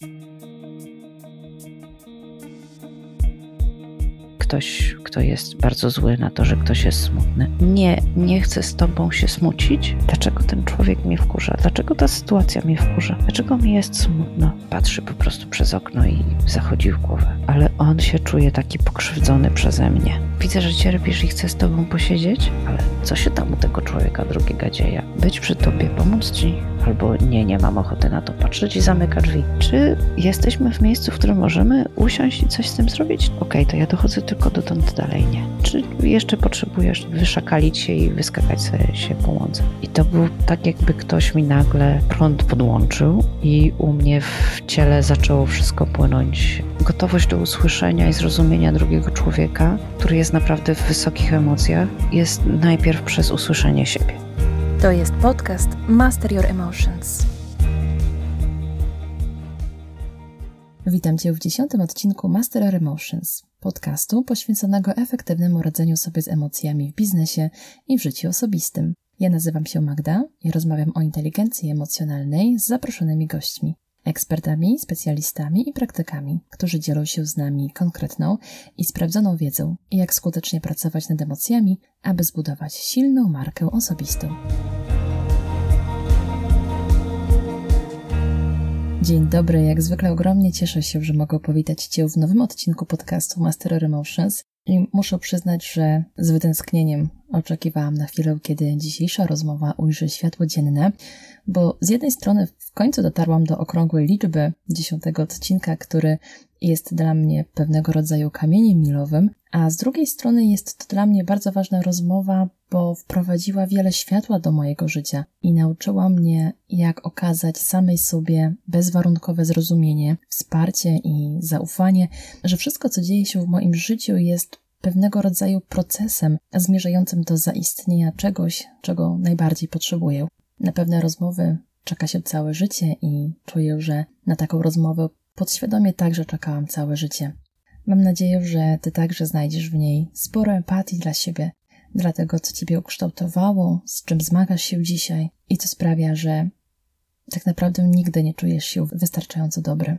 Thank you. Ktoś, kto jest bardzo zły na to, że ktoś jest smutny. Nie, nie chcę z tobą się smucić. Dlaczego ten człowiek mnie wkurza? Dlaczego ta sytuacja mnie wkurza? Dlaczego mi jest smutno? Patrzy po prostu przez okno i zachodzi w głowę. Ale on się czuje taki pokrzywdzony przeze mnie. Widzę, że cierpisz i chcę z tobą posiedzieć, ale co się tam u tego człowieka drugiego dzieje? Być przy tobie, pomóc ci, albo nie, nie mam ochoty na to patrzeć i zamyka drzwi. Czy jesteśmy w miejscu, w którym możemy usiąść i coś z tym zrobić? Okej, okay, to ja dochodzę tylko dotąd dalej nie. Czy jeszcze potrzebujesz wyszakalić się i wyskakać sobie się po łące? I to był tak, jakby ktoś mi nagle prąd podłączył i u mnie w ciele zaczęło wszystko płynąć. Gotowość do usłyszenia i zrozumienia drugiego człowieka, który jest naprawdę w wysokich emocjach, jest najpierw przez usłyszenie siebie. To jest podcast Master Your Emotions. Witam Cię w dziesiątym odcinku Master Your Emotions, podcastu poświęconego efektywnemu radzeniu sobie z emocjami w biznesie i w życiu osobistym. Ja nazywam się Magda i rozmawiam o inteligencji emocjonalnej z zaproszonymi gośćmi ekspertami, specjalistami i praktykami, którzy dzielą się z nami konkretną i sprawdzoną wiedzą, jak skutecznie pracować nad emocjami, aby zbudować silną markę osobistą. Dzień dobry, jak zwykle ogromnie cieszę się, że mogę powitać Cię w nowym odcinku podcastu Master Emotions i muszę przyznać, że z wytęsknieniem oczekiwałam na chwilę, kiedy dzisiejsza rozmowa ujrzy światło dzienne, bo z jednej strony w końcu dotarłam do okrągłej liczby dziesiątego odcinka, który jest dla mnie pewnego rodzaju kamieniem milowym, a z drugiej strony jest to dla mnie bardzo ważna rozmowa, bo wprowadziła wiele światła do mojego życia i nauczyła mnie, jak okazać samej sobie bezwarunkowe zrozumienie, wsparcie i zaufanie, że wszystko, co dzieje się w moim życiu, jest pewnego rodzaju procesem zmierzającym do zaistnienia czegoś, czego najbardziej potrzebuję. Na pewne rozmowy czeka się całe życie i czuję, że na taką rozmowę podświadomie także czekałam całe życie. Mam nadzieję, że Ty także znajdziesz w niej sporo empatii dla siebie, dla tego, co Ciebie ukształtowało, z czym zmagasz się dzisiaj i co sprawia, że tak naprawdę nigdy nie czujesz się wystarczająco dobry.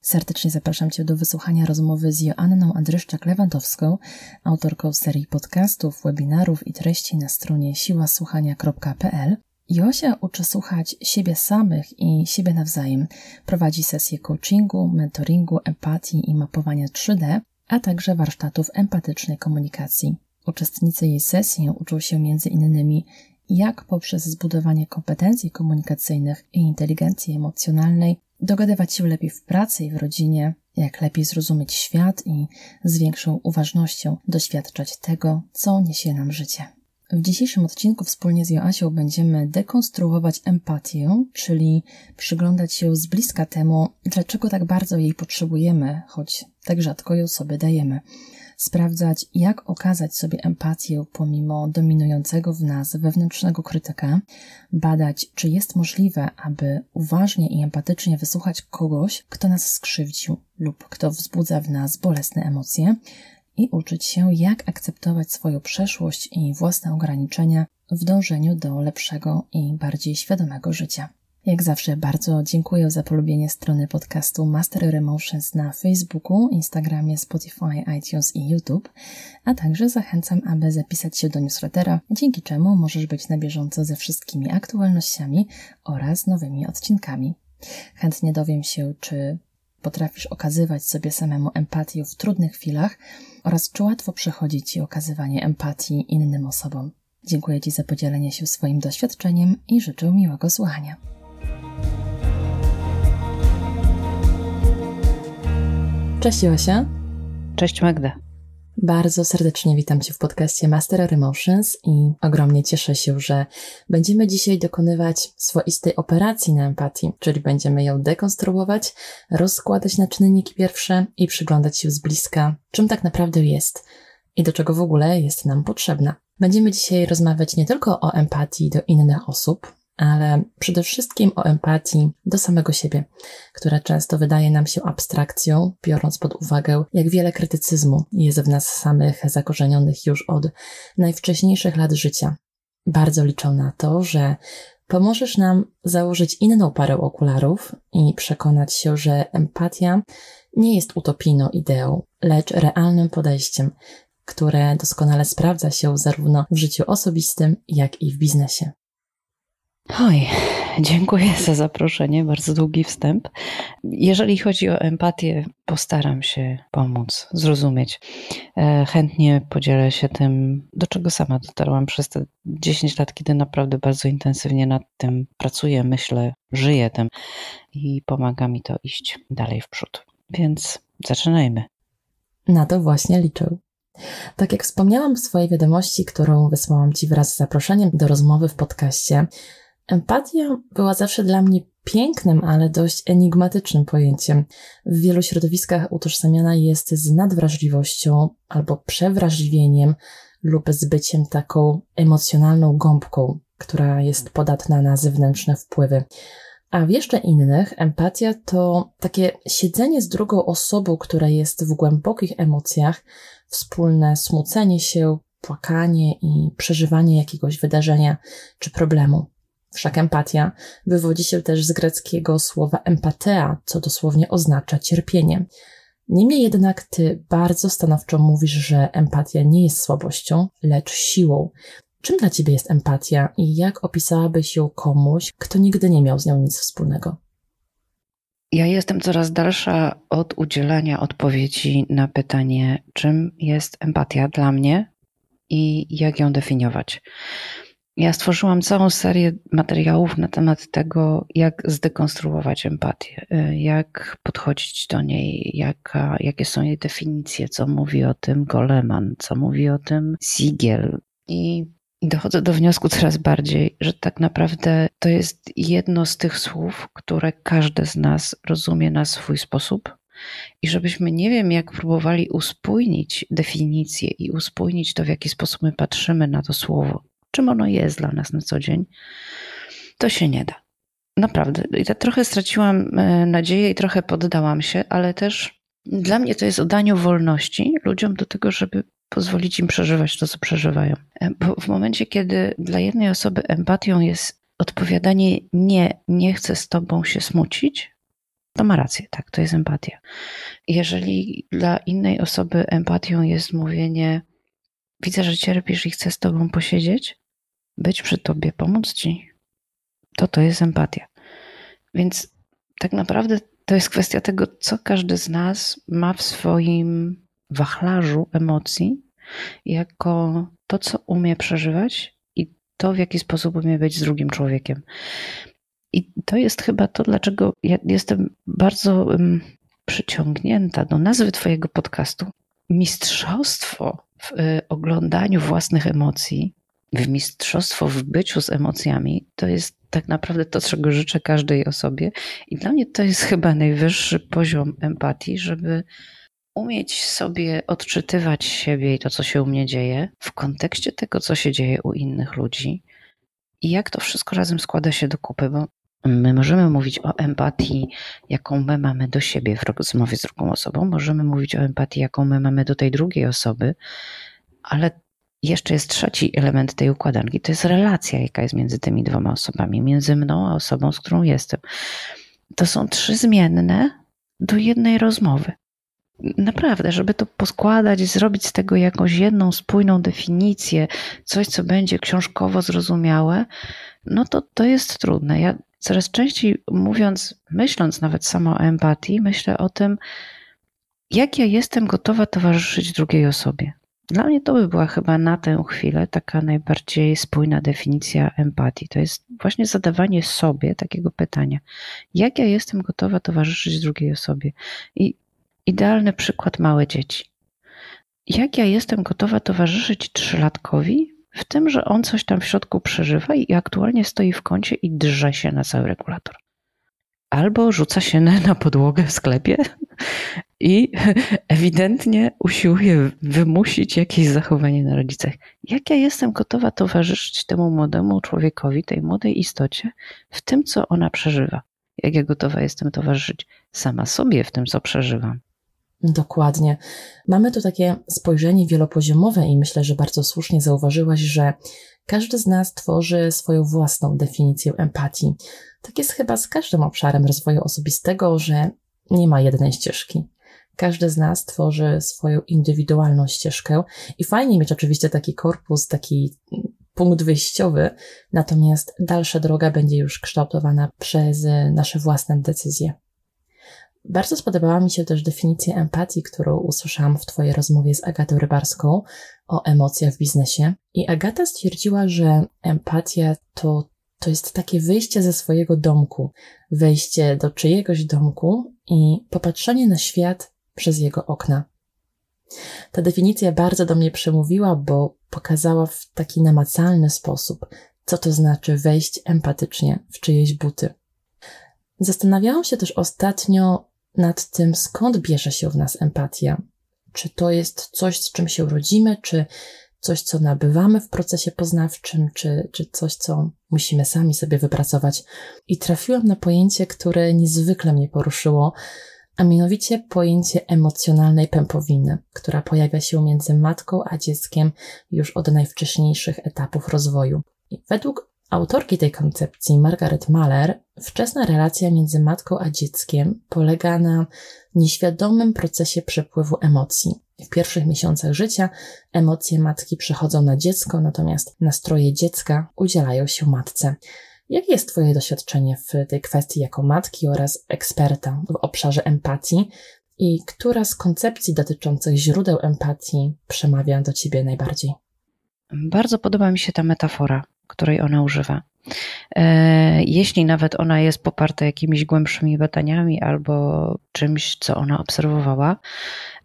Serdecznie zapraszam Cię do wysłuchania rozmowy z Joanną Andryszczak-Lewandowską, autorką serii podcastów, webinarów i treści na stronie siłasłuchania.pl. Josia uczy słuchać siebie samych i siebie nawzajem. Prowadzi sesje coachingu, mentoringu, empatii i mapowania 3D, a także warsztatów empatycznej komunikacji. Uczestnicy jej sesji uczą się innymi jak poprzez zbudowanie kompetencji komunikacyjnych i inteligencji emocjonalnej dogadywać się lepiej w pracy i w rodzinie, jak lepiej zrozumieć świat i z większą uważnością doświadczać tego, co niesie nam życie. W dzisiejszym odcinku wspólnie z Joasią będziemy dekonstruować empatię, czyli przyglądać się z bliska temu, dlaczego tak bardzo jej potrzebujemy, choć tak rzadko ją sobie dajemy. Sprawdzać, jak okazać sobie empatię pomimo dominującego w nas wewnętrznego krytyka, badać, czy jest możliwe, aby uważnie i empatycznie wysłuchać kogoś, kto nas skrzywdził lub kto wzbudza w nas bolesne emocje, i uczyć się, jak akceptować swoją przeszłość i własne ograniczenia w dążeniu do lepszego i bardziej świadomego życia. Jak zawsze bardzo dziękuję za polubienie strony podcastu Master Emotions na Facebooku, Instagramie, Spotify, iTunes i YouTube, a także zachęcam, aby zapisać się do newslettera, dzięki czemu możesz być na bieżąco ze wszystkimi aktualnościami oraz nowymi odcinkami. Chętnie dowiem się, czy potrafisz okazywać sobie samemu empatię w trudnych chwilach oraz czy łatwo przychodzi Ci okazywanie empatii innym osobom. Dziękuję Ci za podzielenie się swoim doświadczeniem i życzę miłego słuchania. Cześć Josia. Cześć Magda. Bardzo serdecznie witam Cię w podcaście Master Emotions i ogromnie cieszę się, że będziemy dzisiaj dokonywać swoistej operacji na empatii, czyli będziemy ją dekonstruować, rozkładać na czynniki pierwsze i przyglądać się z bliska, czym tak naprawdę jest i do czego w ogóle jest nam potrzebna. Będziemy dzisiaj rozmawiać nie tylko o empatii do innych osób, ale przede wszystkim o empatii do samego siebie, która często wydaje nam się abstrakcją, biorąc pod uwagę, jak wiele krytycyzmu jest w nas samych zakorzenionych już od najwcześniejszych lat życia. Bardzo liczę na to, że Pomożesz nam założyć inną parę okularów i przekonać się, że empatia nie jest utopijną ideą, lecz realnym podejściem, które doskonale sprawdza się zarówno w życiu osobistym, jak i w biznesie. Oj, dziękuję za zaproszenie, bardzo długi wstęp. Jeżeli chodzi o empatię, postaram się pomóc, zrozumieć. E, chętnie podzielę się tym, do czego sama dotarłam przez te 10 lat, kiedy naprawdę bardzo intensywnie nad tym pracuję, myślę, żyję tym i pomaga mi to iść dalej w przód. Więc zaczynajmy. Na to właśnie liczę. Tak jak wspomniałam w swojej wiadomości, którą wysłałam Ci wraz z zaproszeniem do rozmowy w podcaście, empatia była zawsze dla mnie pięknym, ale dość enigmatycznym pojęciem. W wielu środowiskach utożsamiana jest z nadwrażliwością albo przewrażliwieniem lub z byciem taką emocjonalną gąbką, która jest podatna na zewnętrzne wpływy. A w jeszcze innych empatia to takie siedzenie z drugą osobą, która jest w głębokich emocjach, wspólne smucenie się, płakanie i przeżywanie jakiegoś wydarzenia czy problemu. Wszak empatia wywodzi się też z greckiego słowa empatea, co dosłownie oznacza cierpienie. Niemniej jednak ty bardzo stanowczo mówisz, że empatia nie jest słabością, lecz siłą. Czym dla ciebie jest empatia i jak opisałabyś ją komuś, kto nigdy nie miał z nią nic wspólnego? Ja jestem coraz dalsza od udzielania odpowiedzi na pytanie, czym jest empatia dla mnie i jak ją definiować. Ja stworzyłam całą serię materiałów na temat tego, jak zdekonstruować empatię, y, jak podchodzić do niej, jaka, jakie są jej definicje, co mówi o tym Goleman, co mówi o tym Siegel. I dochodzę do wniosku coraz bardziej, że tak naprawdę to jest jedno z tych słów, które każdy z nas rozumie na swój sposób. I żebyśmy nie wiem, jak próbowali uspójnić definicję i uspójnić to, w jaki sposób my patrzymy na to słowo, czym ono jest dla nas na co dzień, to się nie da. Naprawdę. I tak trochę straciłam e, nadzieję i trochę poddałam się, ale też dla mnie to jest o daniu wolności ludziom do tego, żeby pozwolić im przeżywać to, co przeżywają. E, bo w momencie, kiedy dla jednej osoby empatią jest odpowiadanie nie, nie chcę z tobą się smucić, to ma rację, tak, to jest empatia. Jeżeli dla innej osoby empatią jest mówienie, widzę, że cierpisz i chcę z tobą posiedzieć, być przy tobie, pomóc ci, to to jest empatia. Więc tak naprawdę to jest kwestia tego, co każdy z nas ma w swoim wachlarzu emocji, jako to, co umie przeżywać i to, w jaki sposób umie być z drugim człowiekiem. I to jest chyba to, dlaczego ja jestem bardzo przyciągnięta do nazwy Twojego podcastu. Mistrzostwo w y, oglądaniu własnych emocji mistrzostwo w byciu z emocjami, to jest tak naprawdę to, czego życzę każdej osobie. I dla mnie to jest chyba najwyższy poziom empatii, żeby umieć sobie odczytywać siebie i to, co się u mnie dzieje, w kontekście tego, co się dzieje u innych ludzi i jak to wszystko razem składa się do kupy, bo My możemy mówić o empatii, jaką my mamy do siebie w rozmowie z drugą osobą, możemy mówić o empatii, jaką my mamy do tej drugiej osoby, ale jeszcze jest trzeci element tej układanki, to jest relacja, jaka jest między tymi dwoma osobami, między mną a osobą, z którą jestem. To są trzy zmienne do jednej rozmowy. Naprawdę, żeby to poskładać, zrobić z tego jakąś jedną spójną definicję, coś, co będzie książkowo zrozumiałe, no to to jest trudne. Ja coraz częściej mówiąc, myśląc nawet samo o empatii, myślę o tym, jak ja jestem gotowa towarzyszyć drugiej osobie. Dla mnie to by była chyba na tę chwilę taka najbardziej spójna definicja empatii. To jest właśnie zadawanie sobie takiego pytania: jak ja jestem gotowa towarzyszyć drugiej osobie? I idealny przykład małe dzieci. Jak ja jestem gotowa towarzyszyć trzylatkowi w tym, że on coś tam w środku przeżywa i aktualnie stoi w kącie i drze się na cały regulator? Albo rzuca się na podłogę w sklepie i ewidentnie usiłuje wymusić jakieś zachowanie na rodzicach. Jak ja jestem gotowa towarzyszyć temu młodemu człowiekowi, tej młodej istocie w tym, co ona przeżywa? Jak ja gotowa jestem towarzyszyć sama sobie w tym, co przeżywam? Dokładnie. Mamy tu takie spojrzenie wielopoziomowe i myślę, że bardzo słusznie zauważyłaś, że każdy z nas tworzy swoją własną definicję empatii. Tak jest chyba z każdym obszarem rozwoju osobistego, że nie ma jednej ścieżki. Każdy z nas tworzy swoją indywidualną ścieżkę i fajnie mieć oczywiście taki korpus, taki punkt wyjściowy, natomiast dalsza droga będzie już kształtowana przez nasze własne decyzje. Bardzo spodobała mi się też definicja empatii, którą usłyszałam w Twojej rozmowie z Agatą Rybarską o emocjach w biznesie. I Agata stwierdziła, że empatia to, to jest takie wyjście ze swojego domku, wejście do czyjegoś domku i popatrzenie na świat przez jego okna. Ta definicja bardzo do mnie przemówiła, bo pokazała w taki namacalny sposób, co to znaczy wejść empatycznie w czyjeś buty. Zastanawiałam się też ostatnio nad tym, skąd bierze się w nas empatia. Czy to jest coś, z czym się urodzimy, czy coś, co nabywamy w procesie poznawczym, czy, czy coś, co musimy sami sobie wypracować. I trafiłam na pojęcie, które niezwykle mnie poruszyło, a mianowicie pojęcie emocjonalnej pępowiny, która pojawia się między matką a dzieckiem już od najwcześniejszych etapów rozwoju. I według autorki tej koncepcji, Margaret Mahler, wczesna relacja między matką a dzieckiem polega na nieświadomym procesie przepływu emocji. W pierwszych miesiącach życia emocje matki przechodzą na dziecko, natomiast nastroje dziecka udzielają się matce. Jakie jest Twoje doświadczenie w tej kwestii jako matki oraz eksperta w obszarze empatii? I która z koncepcji dotyczących źródeł empatii przemawia do Ciebie najbardziej? Bardzo podoba mi się ta metafora, której ona używa. E, jeśli nawet ona jest poparta jakimiś głębszymi badaniami albo czymś, co ona obserwowała,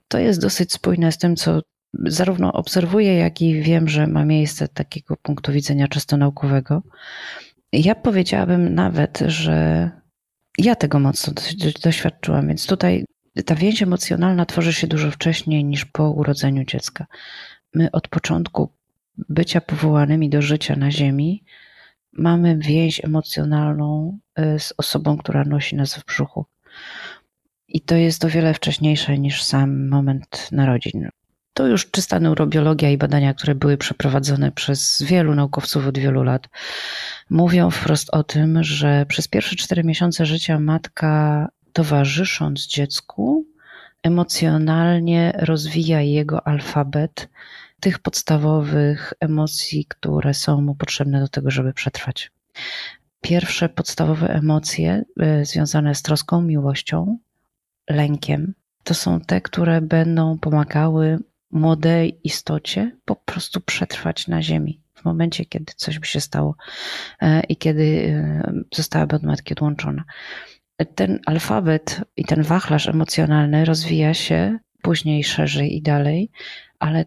to jest dosyć spójne z tym, co zarówno obserwuję, jak i wiem, że ma miejsce takiego punktu widzenia czysto naukowego. Ja powiedziałabym nawet, że ja tego mocno doświadczyłam, więc tutaj ta więź emocjonalna tworzy się dużo wcześniej niż po urodzeniu dziecka. My od początku bycia powołanymi do życia na Ziemi mamy więź emocjonalną y, z osobą, która nosi nas w brzuchu. I to jest o wiele wcześniejsze niż sam moment narodzin. To już czysta neurobiologia i badania, które były przeprowadzone przez wielu naukowców od wielu lat, mówią wprost o tym, że przez pierwsze cztery miesiące życia matka, towarzysząc dziecku, emocjonalnie rozwija jego alfabet tych podstawowych emocji, które są mu potrzebne do tego, żeby przetrwać. Pierwsze podstawowe emocje y, związane z troską, miłością, lękiem, to są te, które będą pomagały młodej istocie po prostu przetrwać na Ziemi w momencie, kiedy coś by się stało e, i kiedy e, zostałaby od matki odłączona. Ten alfabet i ten wachlarz emocjonalny rozwija się później szerzej i dalej, ale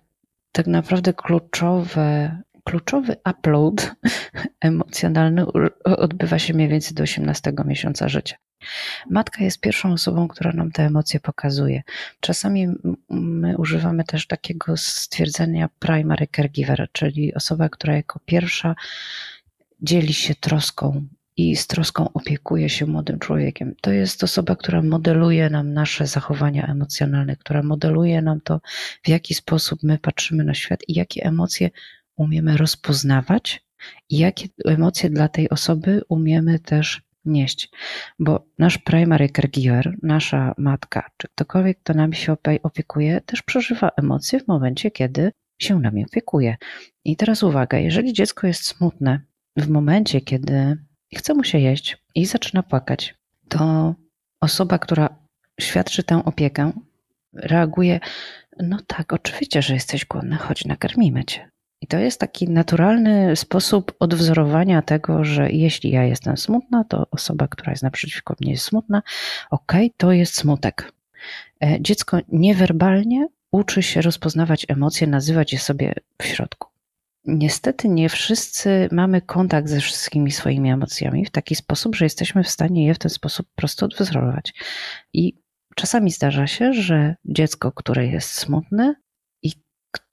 tak naprawdę kluczowe, kluczowy upload emocjonalny odbywa się mniej więcej do 18 miesiąca życia. Matka jest pierwszą osobą, która nam te emocje pokazuje. Czasami my używamy też takiego stwierdzenia primary caregiver, czyli osoba, która jako pierwsza dzieli się troską i z troską opiekuje się młodym człowiekiem. To jest osoba, która modeluje nam nasze zachowania emocjonalne, która modeluje nam to, w jaki sposób my patrzymy na świat i jakie emocje umiemy rozpoznawać i jakie emocje dla tej osoby umiemy też nieść, bo nasz primary caregiver, nasza matka, czy ktokolwiek, kto nami się opiekuje, też przeżywa emocje w momencie, kiedy się nami opiekuje. I teraz uwaga, jeżeli dziecko jest smutne w momencie, kiedy chce mu się jeść i zaczyna płakać, to osoba, która świadczy tę opiekę, reaguje: No tak, oczywiście, że jesteś głodny, chodź, nakarmimy cię. I to jest taki naturalny sposób odwzorowania tego, że jeśli ja jestem smutna, to osoba, która jest naprzeciwko mnie jest smutna, ok, to jest smutek. E, dziecko niewerbalnie uczy się rozpoznawać emocje, nazywać je sobie w środku. Niestety nie wszyscy mamy kontakt ze wszystkimi swoimi emocjami w taki sposób, że jesteśmy w stanie je w ten sposób prosto odwzorować. I czasami zdarza się, że dziecko, które jest smutne,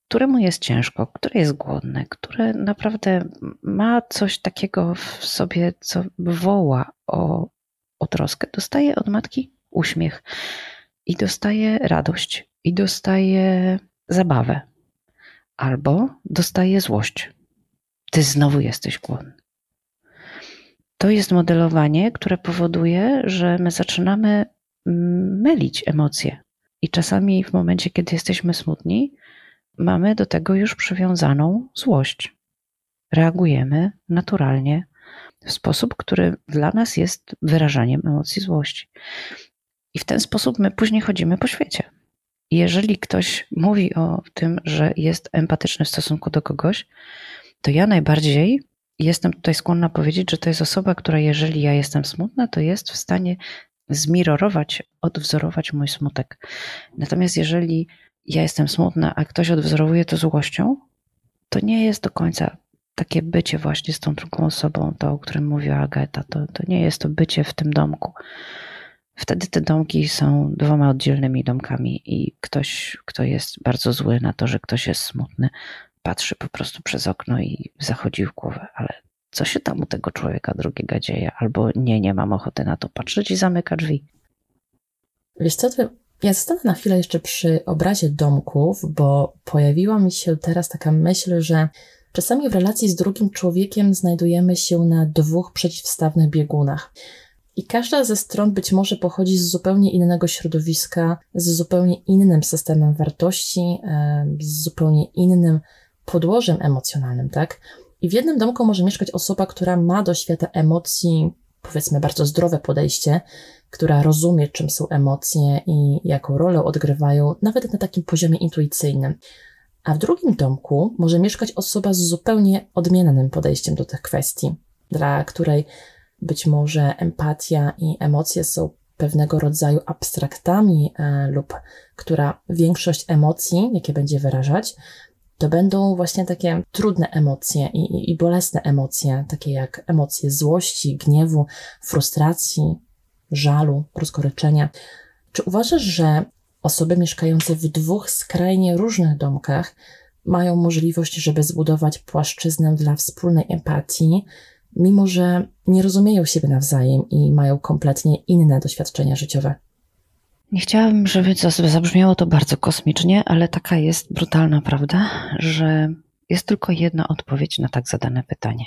któremu jest ciężko, które jest głodne, które naprawdę ma coś takiego w sobie, co woła o, o troskę, dostaje od matki uśmiech. i dostaje radość, i dostaje zabawę, albo dostaje złość. Ty znowu jesteś głodny. To jest modelowanie, które powoduje, że my zaczynamy mm, mylić emocje. I czasami w momencie, kiedy jesteśmy smutni, mamy do tego już przywiązaną złość. Reagujemy naturalnie w sposób, który dla nas jest wyrażaniem emocji złości. I w ten sposób my później chodzimy po świecie. Jeżeli ktoś mówi o tym, że jest empatyczny w stosunku do kogoś, to ja najbardziej jestem tutaj skłonna powiedzieć, że to jest osoba, która jeżeli ja jestem smutna, to jest w stanie zmirorować, odwzorować mój smutek. Natomiast jeżeli ja jestem smutna, a ktoś odwzorowuje to złością, to nie jest do końca takie bycie właśnie z tą drugą osobą, to o którym mówiła Agata. To, to nie jest to bycie w tym domku. Wtedy te domki są dwoma oddzielnymi domkami i ktoś, kto jest bardzo zły na to, że ktoś jest smutny, patrzy po prostu przez okno i zachodzi w głowę, ale co się tam u tego człowieka drugiego dzieje? Albo nie, nie mam ochoty na to patrzeć i zamyka drzwi. Wiesz co, to ja zostanę na chwilę jeszcze przy obrazie domków, bo pojawiła mi się teraz taka myśl, że czasami w relacji z drugim człowiekiem znajdujemy się na dwóch przeciwstawnych biegunach. I każda ze stron być może pochodzi z zupełnie innego środowiska, z zupełnie innym systemem wartości, z zupełnie innym podłożem emocjonalnym, tak? I w jednym domku może mieszkać osoba, która ma do świata emocji, powiedzmy, bardzo zdrowe podejście, która rozumie, czym są emocje i jaką rolę odgrywają, nawet na takim poziomie intuicyjnym. A w drugim domku może mieszkać osoba z zupełnie odmiennym podejściem do tych kwestii, dla której być może empatia i emocje są pewnego rodzaju abstraktami e, lub która większość emocji, jakie będzie wyrażać, to będą właśnie takie trudne emocje i, i, i bolesne emocje, takie jak emocje złości, gniewu, frustracji, żalu, rozgoryczenia. Czy uważasz, że osoby mieszkające w dwóch skrajnie różnych domkach mają możliwość, żeby zbudować płaszczyznę dla wspólnej empatii, mimo że nie rozumieją siebie nawzajem i mają kompletnie inne doświadczenia życiowe? Nie chciałabym, żeby zabrzmiało to bardzo kosmicznie, ale taka jest brutalna prawda, że jest tylko jedna odpowiedź na tak zadane pytanie.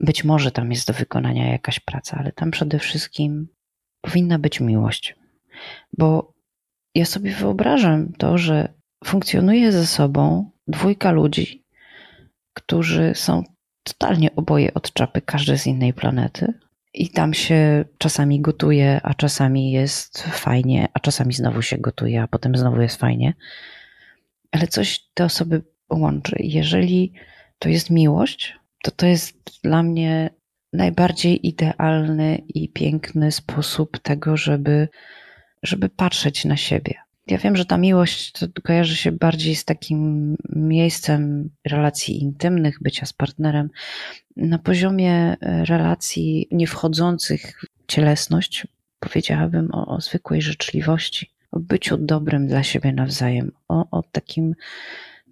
Być może tam jest do wykonania jakaś praca, ale tam przede wszystkim powinna być miłość. Bo ja sobie wyobrażam to, że funkcjonuje ze sobą dwójka ludzi, którzy są totalnie oboje od czapy, każdy z innej planety, i tam się czasami gotuje, a czasami jest fajnie, a czasami znowu się gotuje, a potem znowu jest fajnie. Ale coś te osoby łączy. Jeżeli to jest miłość, to to jest dla mnie najbardziej idealny i piękny sposób tego, żeby, żeby patrzeć na siebie. Ja wiem, że ta miłość to kojarzy się bardziej z takim miejscem relacji intymnych, bycia z partnerem. Na poziomie e, relacji nie wchodzących w cielesność, powiedziałabym o, o zwykłej życzliwości, o byciu dobrym dla siebie nawzajem, o, o takim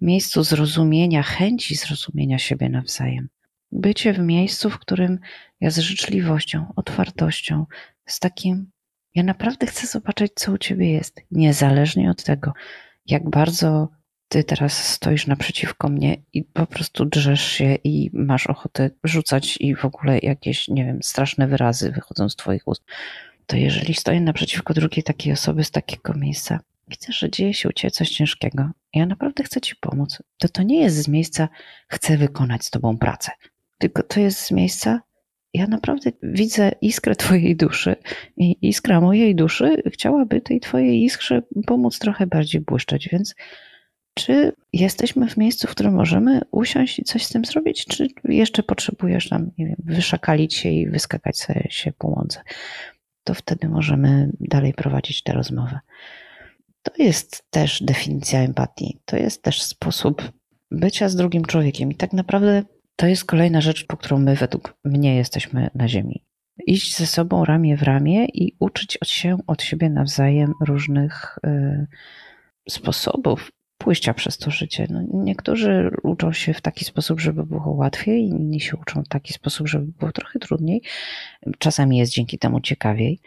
miejscu zrozumienia, chęci zrozumienia siebie nawzajem. Bycie w miejscu, w którym ja z życzliwością, otwartością, z takim ja naprawdę chcę zobaczyć, co u ciebie jest, niezależnie od tego, jak bardzo ty teraz stoisz naprzeciwko mnie i po prostu drzesz się i masz ochotę rzucać i w ogóle jakieś, nie wiem, straszne wyrazy wychodzą z twoich ust. To jeżeli stoję naprzeciwko drugiej takiej osoby z takiego miejsca, widzę, że dzieje się u ciebie coś ciężkiego. Ja naprawdę chcę ci pomóc. To to nie jest z miejsca chcę wykonać z tobą pracę, tylko to jest z miejsca ja naprawdę widzę iskrę Twojej duszy i iskra mojej duszy chciałaby tej Twojej iskrze pomóc trochę bardziej błyszczeć, więc czy jesteśmy w miejscu, w którym możemy usiąść i coś z tym zrobić, czy jeszcze potrzebujesz nam, nie wiem, wyszakalić się i wyskakać sobie się po łące? To wtedy możemy dalej prowadzić tę rozmowę. To jest też definicja empatii. To jest też sposób bycia z drugim człowiekiem. I tak naprawdę to jest kolejna rzecz, po którą my według mnie jesteśmy na Ziemi. Iść ze sobą ramię w ramię i uczyć się od siebie nawzajem różnych y, sposobów pójścia przez to życie. No, niektórzy uczą się w taki sposób, żeby było łatwiej, inni się uczą w taki sposób, żeby było trochę trudniej. Czasami jest dzięki temu ciekawiej,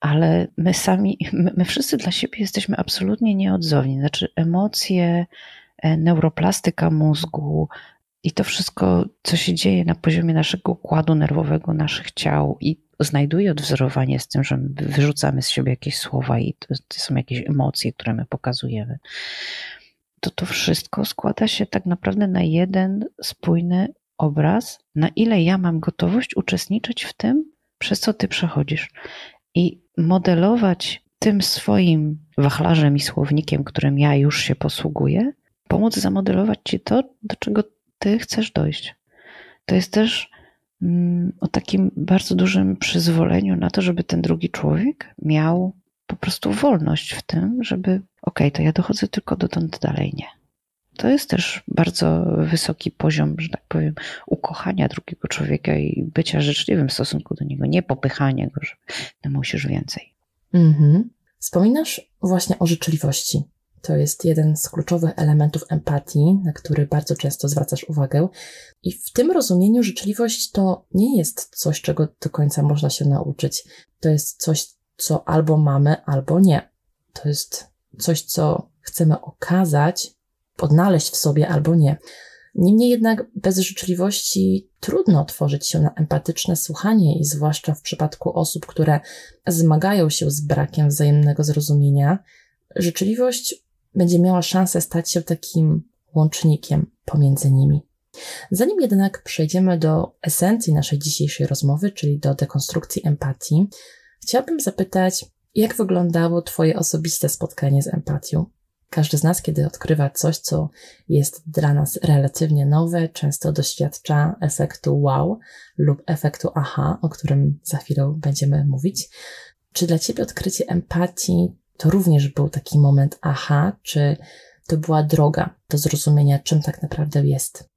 ale my sami, my, my wszyscy dla siebie jesteśmy absolutnie nieodzowni. Znaczy, emocje, e, neuroplastyka mózgu i to wszystko, co się dzieje na poziomie naszego układu nerwowego, naszych ciał i znajduje odwzorowanie z tym, że wyrzucamy z siebie jakieś słowa i to, są jakieś emocje, które my pokazujemy. To to wszystko składa się tak naprawdę na jeden spójny obraz, na ile ja mam gotowość uczestniczyć w tym, przez co ty przechodzisz. I modelować tym swoim wachlarzem i słownikiem, którym ja już się posługuję, pomóc zamodelować ci to, do czego ty chcesz dojść. To jest też mm, o takim bardzo dużym przyzwoleniu na to, żeby ten drugi człowiek miał po prostu wolność w tym, żeby, okej, okay, to ja dochodzę tylko dotąd, dalej nie. To jest też bardzo wysoki poziom, że tak powiem, ukochania drugiego człowieka i bycia życzliwym w stosunku do niego, nie popychania go, że ty musisz więcej. Mhm. Wspominasz właśnie o życzliwości. To jest jeden z kluczowych elementów empatii, na który bardzo często zwracasz uwagę. I w tym rozumieniu życzliwość to nie jest coś, czego do końca można się nauczyć. To jest coś, co albo mamy, albo nie. To jest coś, co chcemy okazać, odnaleźć w sobie albo nie. Niemniej jednak bez życzliwości trudno tworzyć się na empatyczne słuchanie i zwłaszcza w przypadku osób, które zmagają się z brakiem wzajemnego zrozumienia, życzliwość będzie miała szansę stać się takim łącznikiem pomiędzy nimi. Zanim jednak przejdziemy do esencji naszej dzisiejszej rozmowy, czyli do dekonstrukcji empatii, chciałabym zapytać, jak wyglądało Twoje osobiste spotkanie z empatią? Każdy z nas, kiedy odkrywa coś, co jest dla nas relatywnie nowe, często doświadcza efektu wow lub efektu aha, o którym za chwilę będziemy mówić. Czy dla Ciebie odkrycie empatii to również był taki moment aha, czy to była droga do zrozumienia, czym tak naprawdę jest?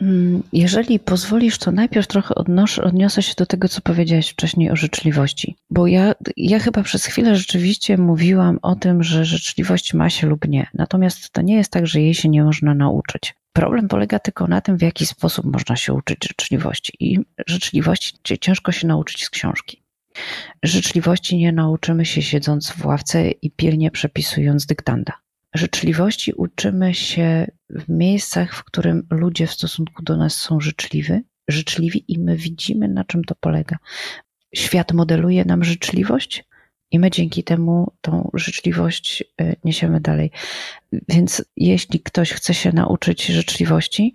Mm, jeżeli pozwolisz, to najpierw trochę odnoszę, odniosę się do tego, co powiedziałaś wcześniej o życzliwości. Bo ja, ja chyba przez chwilę rzeczywiście mówiłam o tym, że życzliwość ma się lub nie. Natomiast to nie jest tak, że jej się nie można nauczyć. Problem polega tylko na tym, w jaki sposób można się uczyć życzliwości. I życzliwości ciężko się nauczyć z książki. Życzliwości nie nauczymy się siedząc w ławce i pilnie przepisując dyktanda. Życzliwości uczymy się w miejscach, w którym ludzie w stosunku do nas są życzliwi, życzliwi i my widzimy, na czym to polega. Świat modeluje nam życzliwość i my dzięki temu tą życzliwość y, niesiemy dalej. Więc jeśli ktoś chce się nauczyć życzliwości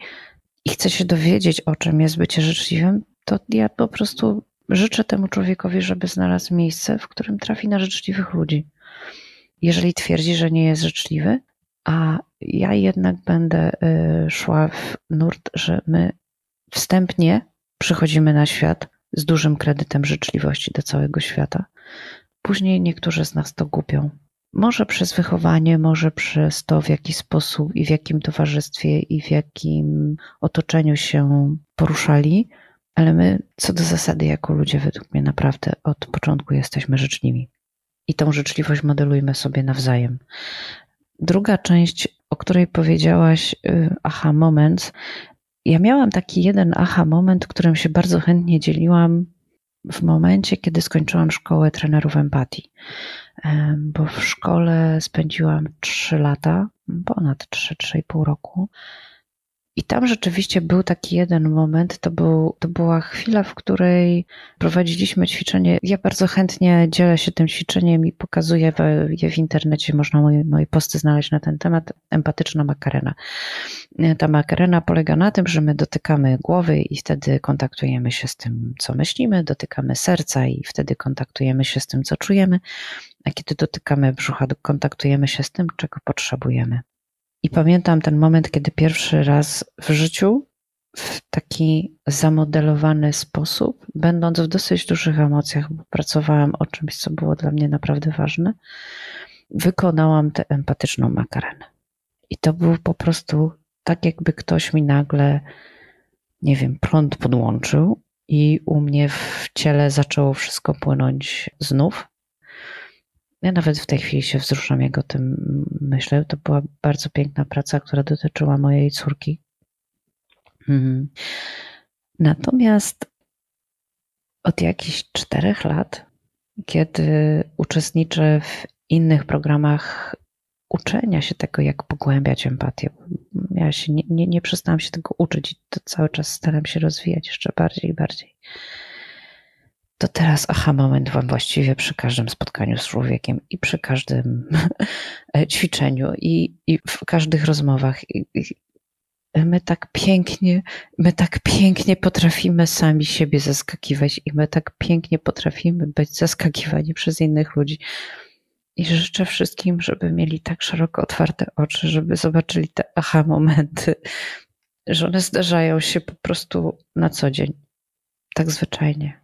i chce się dowiedzieć, o czym jest bycie życzliwym, to ja po prostu życzę temu człowiekowi, żeby znalazł miejsce, w którym trafi na życzliwych ludzi jeżeli twierdzi, że nie jest życzliwy, a ja jednak będę y, szła w nurt, że my wstępnie przychodzimy na świat z dużym kredytem życzliwości do całego świata. Później niektórzy z nas to gubią. Może przez wychowanie, może przez to, w jaki sposób i w jakim towarzystwie i w jakim otoczeniu się poruszali, ale my, co do zasady, jako ludzie, według mnie naprawdę od początku jesteśmy życzliwi i tą życzliwość modelujmy sobie nawzajem. Druga część, o której powiedziałaś, y, aha moment. Ja miałam taki jeden aha moment, którym się bardzo chętnie dzieliłam w momencie, kiedy skończyłam szkołę trenerów empatii. Bo w szkole spędziłam 3 lata, ponad 3-3,5 roku. I tam rzeczywiście był taki jeden moment, to, był, to była chwila, w której prowadziliśmy ćwiczenie. Ja bardzo chętnie dzielę się tym ćwiczeniem i pokazuję je w internecie. Można moje, moje posty znaleźć na ten temat. Empatyczna makarena. Ta makarena polega na tym, że my dotykamy głowy i wtedy kontaktujemy się z tym, co myślimy, dotykamy serca i wtedy kontaktujemy się z tym, co czujemy, a kiedy dotykamy brzucha, kontaktujemy się z tym, czego potrzebujemy. I pamiętam ten moment, kiedy pierwszy raz w życiu w taki zamodelowany sposób, będąc w dosyć dużych emocjach, bo pracowałam o czymś, co było dla mnie naprawdę ważne, wykonałam tę empatyczną makarenę. I to był po prostu tak, jakby ktoś mi nagle, nie wiem, prąd podłączył i u mnie w ciele zaczęło wszystko płynąć znów. Ja nawet w tej chwili się wzruszam, jak o tym myślę. To była bardzo piękna praca, która dotyczyła mojej córki. Mhm. Natomiast od jakichś czterech lat kiedy uczestniczę w innych programach uczenia się tego, jak pogłębiać empatię. Ja się nie, nie, nie przestałam się tego uczyć i to cały czas staram się rozwijać jeszcze bardziej i bardziej. To teraz aha moment mam właściwie przy każdym spotkaniu z człowiekiem i przy każdym ćwiczeniu i, i w każdych rozmowach. I, i my tak pięknie, my tak pięknie potrafimy sami siebie zaskakiwać i my tak pięknie potrafimy być zaskakiwani przez innych ludzi. I życzę wszystkim, żeby mieli tak szeroko otwarte oczy, żeby zobaczyli te aha momenty, że one zdarzają się po prostu na co dzień, tak zwyczajnie.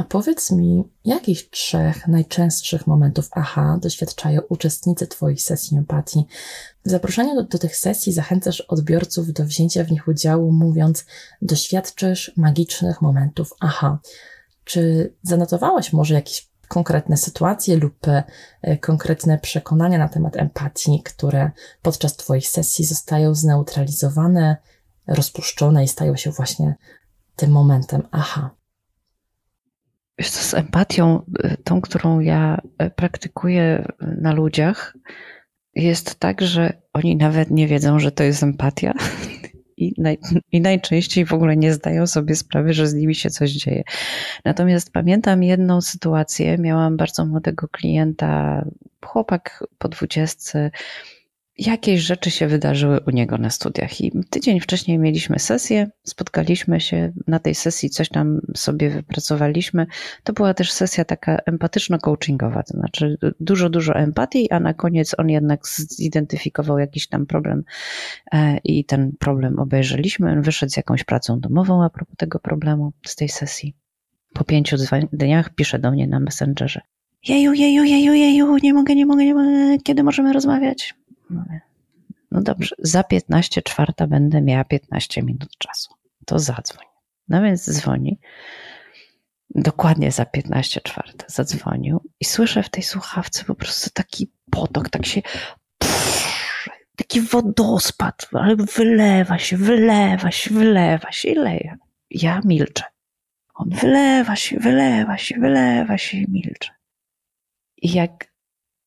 A powiedz mi, jakich trzech najczęstszych momentów aha doświadczają uczestnicy Twoich sesji empatii? W zaproszeniu do, do, tych sesji zachęcasz odbiorców do wzięcia w nich udziału, mówiąc: Doświadczysz magicznych momentów aha. Czy zanotowałaś może jakieś konkretne sytuacje lub e, konkretne przekonania na temat empatii, które podczas Twoich sesji zostają zneutralizowane, rozpuszczone i stają się właśnie tym momentem aha. Wiesz co, z empatią, e, tą, którą ja e, praktykuję na ludziach, jest tak, że oni nawet nie wiedzą, że to jest empatia. i, naj, i najczęściej w ogóle nie zdają sobie sprawy, że z nimi się coś dzieje. Natomiast pamiętam jedną sytuację. Miałam bardzo młodego klienta, chłopak po dwudziestce, jakieś rzeczy się wydarzyły u niego na studiach. I tydzień wcześniej mieliśmy sesję, spotkaliśmy się na tej sesji, coś tam sobie wypracowaliśmy. To była też sesja taka empatyczno-coachingowa, to znaczy dużo, dużo empatii, a na koniec on jednak zidentyfikował jakiś tam problem e, i ten problem obejrzeliśmy. On wyszedł z jakąś pracą domową a propos tego problemu z tej sesji. Po pięciu dniach pisze do mnie na Messengerze. Jeju, jeju, jeju, jeju, nie mogę, nie mogę, nie mogę. Kiedy możemy rozmawiać? No dobrze, za 15 czwarta będę miała 15 minut czasu. To zadzwoń. No więc dzwoni. Dokładnie za 15 czwarta zadzwonił i słyszę w tej słuchawce po prostu taki potok, tak się taki wodospad, ale wylewa się, wylewa się, wylewa się i leje. Ja milczę. On wylewa się, wylewa się, wylewa się i milczę. I jak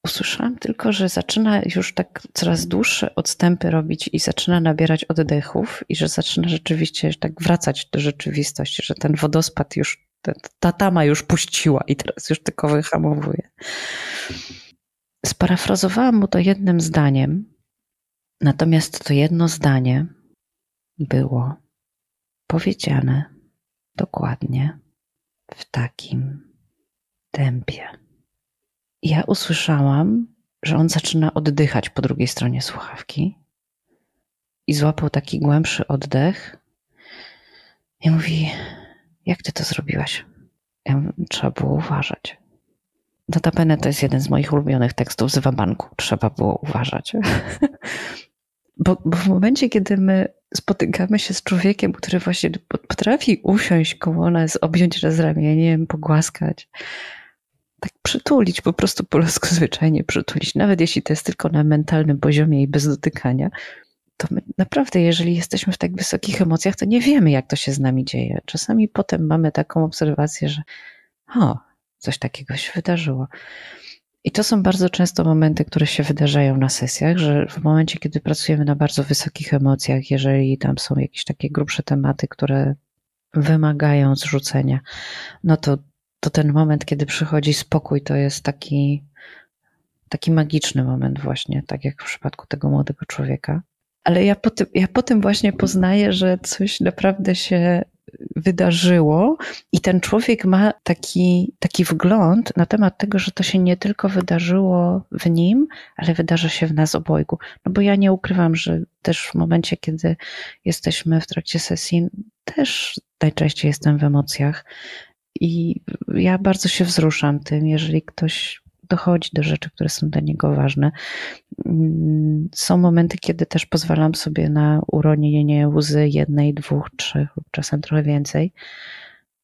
Usłyszałam tylko, że zaczyna już tak coraz dłuższe odstępy robić i zaczyna nabierać oddechów i że zaczyna rzeczywiście tak wracać do rzeczywistości, że ten wodospad już, ta tama już puściła i teraz już tylko wyhamowuje. Sparafrazowałam mu to jednym zdaniem, natomiast to jedno zdanie było powiedziane dokładnie w takim tempie ja usłyszałam, że on zaczyna oddychać po drugiej stronie słuchawki i złapał taki głębszy oddech i mówi: Jak ty to zrobiłaś? Ja mówię, Trzeba było uważać. Notabene to jest jeden z moich ulubionych tekstów z Wabanku. Trzeba było uważać. bo, bo w momencie, kiedy my spotykamy się z człowiekiem, który właśnie potrafi usiąść koło nas, objąć z ramieniem, pogłaskać, tak przytulić, po prostu po polsku zwyczajnie przytulić, nawet jeśli to jest tylko na mentalnym poziomie i bez dotykania, to my naprawdę, jeżeli jesteśmy w tak wysokich emocjach, to nie wiemy, jak to się z nami dzieje. Czasami potem mamy taką obserwację, że o, coś takiego się wydarzyło. I to są bardzo często momenty, które się wydarzają na sesjach, że w momencie, kiedy pracujemy na bardzo wysokich emocjach, jeżeli tam są jakieś takie grubsze tematy, które wymagają zrzucenia, no to to ten moment, kiedy przychodzi spokój, to jest taki, taki magiczny moment, właśnie, tak jak w przypadku tego młodego człowieka. Ale ja po, tym, ja po tym właśnie poznaję, że coś naprawdę się wydarzyło, i ten człowiek ma taki, taki wgląd na temat tego, że to się nie tylko wydarzyło w nim, ale wydarza się w nas obojgu. No bo ja nie ukrywam, że też w momencie, kiedy jesteśmy w trakcie sesji, też najczęściej jestem w emocjach i ja bardzo się wzruszam tym, jeżeli ktoś dochodzi do rzeczy, które są dla niego ważne. Mm, są momenty, kiedy też pozwalam sobie na uronienie łzy jednej, dwóch, trzech lub czasem trochę więcej.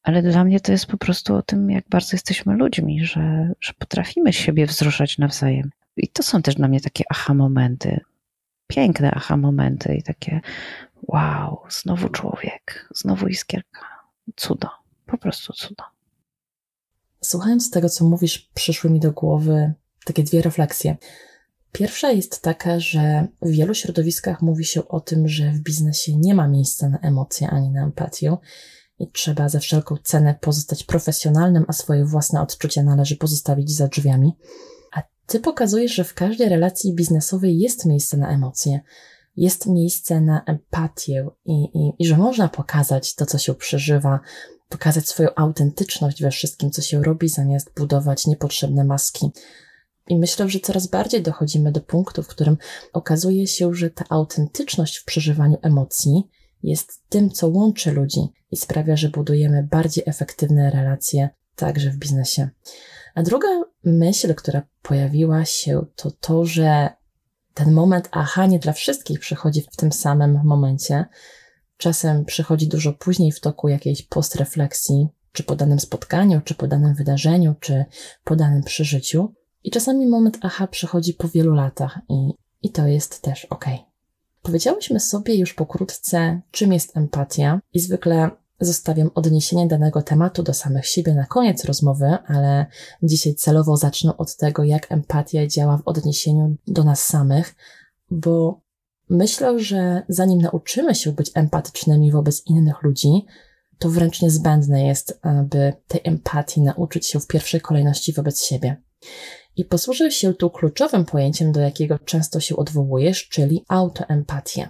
Ale dla mnie to jest po prostu o tym, jak bardzo jesteśmy ludźmi, że, że potrafimy siebie wzruszać nawzajem. I to są też dla mnie takie aha momenty. Piękne aha momenty i takie wow, znowu człowiek, znowu iskierka. Cudo. Po prostu cudo. Słuchając tego, co mówisz, przyszły mi do głowy takie dwie refleksje. Pierwsza jest taka, że w wielu środowiskach mówi się o tym, że w biznesie nie ma miejsca na emocje ani na empatię i trzeba za wszelką cenę pozostać profesjonalnym, a swoje własne odczucia należy pozostawić za drzwiami. A ty pokazujesz, że w każdej relacji biznesowej jest miejsce na emocje, jest miejsce na empatię i, i, i że można pokazać to, co się przeżywa, pokazać swoją autentyczność we wszystkim, co się robi, zamiast budować niepotrzebne maski. I myślę, że coraz bardziej dochodzimy do punktu, w którym okazuje się, że ta autentyczność w przeżywaniu emocji jest tym, co łączy ludzi i sprawia, że budujemy bardziej efektywne relacje także w biznesie. A druga myśl, która pojawiła się, to to, że ten moment aha nie dla wszystkich przychodzi w tym samym momencie. Czasem przychodzi dużo później w toku jakiejś postrefleksji, czy po danym spotkaniu, czy po danym wydarzeniu, czy po danym przeżyciu. I czasami moment aha przychodzi po wielu latach i, i to jest też ok. Powiedziałyśmy sobie już pokrótce, czym jest empatia i zwykle zostawiam odniesienie danego tematu do samych siebie na koniec rozmowy, ale dzisiaj celowo zacznę od tego, jak empatia działa w odniesieniu do nas samych, bo myślę, że zanim nauczymy się być empatycznymi wobec innych ludzi, to wręcz niezbędne jest, aby tej empatii nauczyć się w pierwszej kolejności wobec siebie. I posłużę się tu kluczowym pojęciem, do jakiego często się odwołujesz, czyli autoempatię.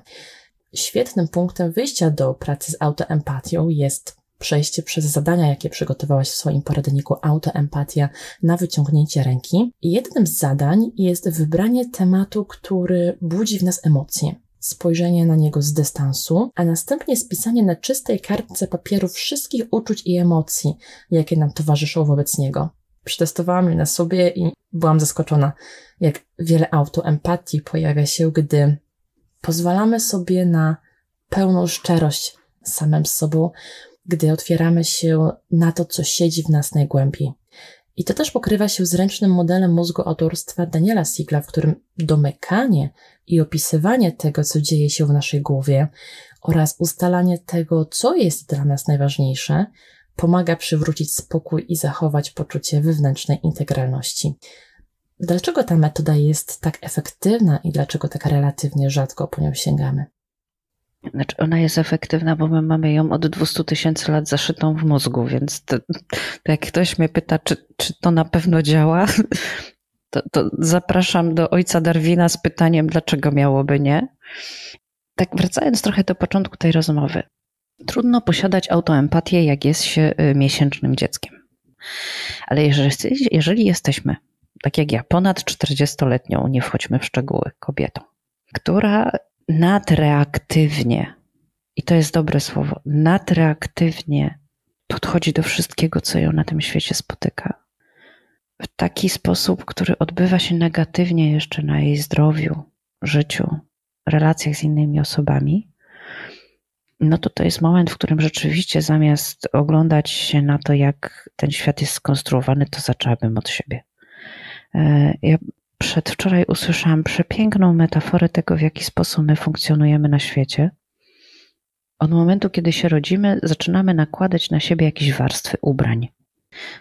Świetnym punktem wyjścia do pracy z autoempatią jest przejście przez zadania, jakie przygotowałaś w swoim poradniku Autoempatia na wyciągnięcie ręki. Jednym z zadań jest wybranie tematu, który budzi w nas emocje. Spojrzenie na niego z dystansu, a następnie spisanie na czystej kartce papieru wszystkich uczuć i emocji, jakie nam towarzyszą wobec niego. Przetestowałam je na sobie i byłam zaskoczona, jak wiele autoempatii pojawia się, gdy pozwalamy sobie na pełną szczerość samym sobą, gdy otwieramy się na to, co siedzi w nas najgłębiej. I to też pokrywa się z ręcznym modelem mózgu autorstwa Daniela Sigla, w którym domykanie i opisywanie tego, co dzieje się w naszej głowie oraz ustalanie tego, co jest dla nas najważniejsze, pomaga przywrócić spokój i zachować poczucie wewnętrznej integralności. Dlaczego ta metoda jest tak efektywna i dlaczego tak relatywnie rzadko po nią sięgamy? Znaczy ona jest efektywna, bo my mamy ją od 200 tysięcy lat zaszytą w mózgu, więc to, to jak ktoś mnie pyta, czy, czy to na pewno działa, to, to zapraszam do ojca Darwina z pytaniem, dlaczego miałoby nie. Tak wracając trochę do początku tej rozmowy. Trudno posiadać autoempatię, jak jest się y, miesięcznym dzieckiem. Ale jeżeli, jeżeli jesteśmy tak jak ja, ponad 40-letnią, nie wchodźmy w szczegóły, kobietą, która nadreaktywnie, i to jest dobre słowo, nadreaktywnie. Podchodzi do wszystkiego, co ją na tym świecie spotyka, w taki sposób, który odbywa się negatywnie jeszcze na jej zdrowiu, życiu, relacjach z innymi osobami, no to to jest moment, w którym rzeczywiście zamiast oglądać się na to, jak ten świat jest skonstruowany, to zaczęłabym od siebie. E, ja przedwczoraj usłyszałam przepiękną metaforę tego, w jaki sposób my funkcjonujemy na świecie. Od momentu, kiedy się rodzimy, zaczynamy nakładać na siebie jakieś warstwy ubrań.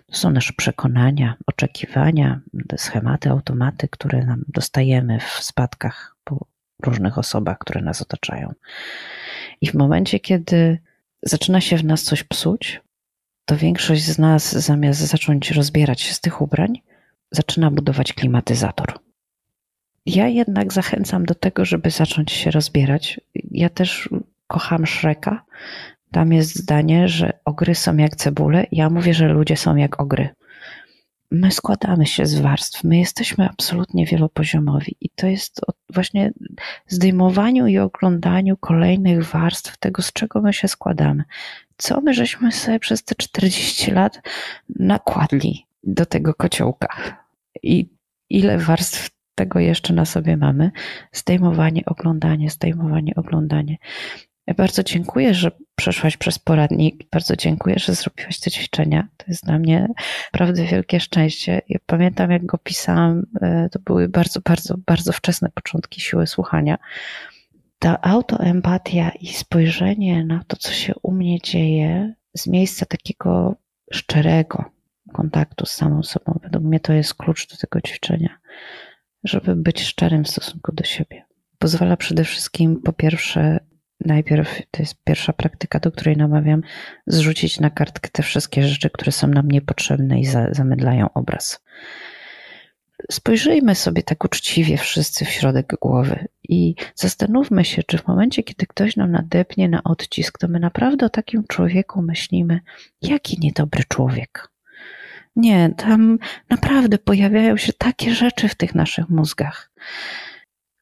To są nasze przekonania, oczekiwania, schematy, automaty, które nam dostajemy w spadkach po różnych osobach, które nas otaczają. I w momencie, kiedy zaczyna się w nas coś psuć, to większość z nas, zamiast zacząć rozbierać się z tych ubrań, zaczyna budować klimatyzator. Ja jednak zachęcam do tego, żeby zacząć się rozbierać. Ja też kocham Szreka. Tam jest zdanie, że ogry są jak cebule. Ja mówię, że ludzie są jak ogry. My składamy się z warstw, my jesteśmy absolutnie wielopoziomowi i to jest właśnie zdejmowaniu i oglądaniu kolejnych warstw tego, z czego my się składamy. Co my żeśmy sobie przez te 40 lat nakładli do tego kociołka. I ile warstw tego jeszcze na sobie mamy? Zdejmowanie, oglądanie, zdejmowanie, oglądanie. Bardzo dziękuję, że przeszłaś przez poradnik. Bardzo dziękuję, że zrobiłaś te ćwiczenia. To jest dla mnie naprawdę wielkie szczęście. Ja pamiętam, jak go pisałam, e, to były bardzo, bardzo, bardzo wczesne początki siły słuchania. Ta autoempatia i spojrzenie na to, co się u mnie dzieje z miejsca takiego szczerego, kontaktu z samą sobą. Według mnie to jest klucz do tego ćwiczenia, żeby być szczerym w stosunku do siebie. Pozwala przede wszystkim, po pierwsze, najpierw to jest pierwsza praktyka, do której namawiam, zrzucić na kartkę te wszystkie rzeczy, które są nam niepotrzebne i zamydlają obraz. Spojrzyjmy sobie tak uczciwie wszyscy w środek głowy i zastanówmy się, czy w momencie, kiedy ktoś nam nadepnie na odcisk, to my naprawdę o takim człowieku myślimy, jaki niedobry człowiek. Nie, tam naprawdę pojawiają się takie rzeczy w tych naszych mózgach.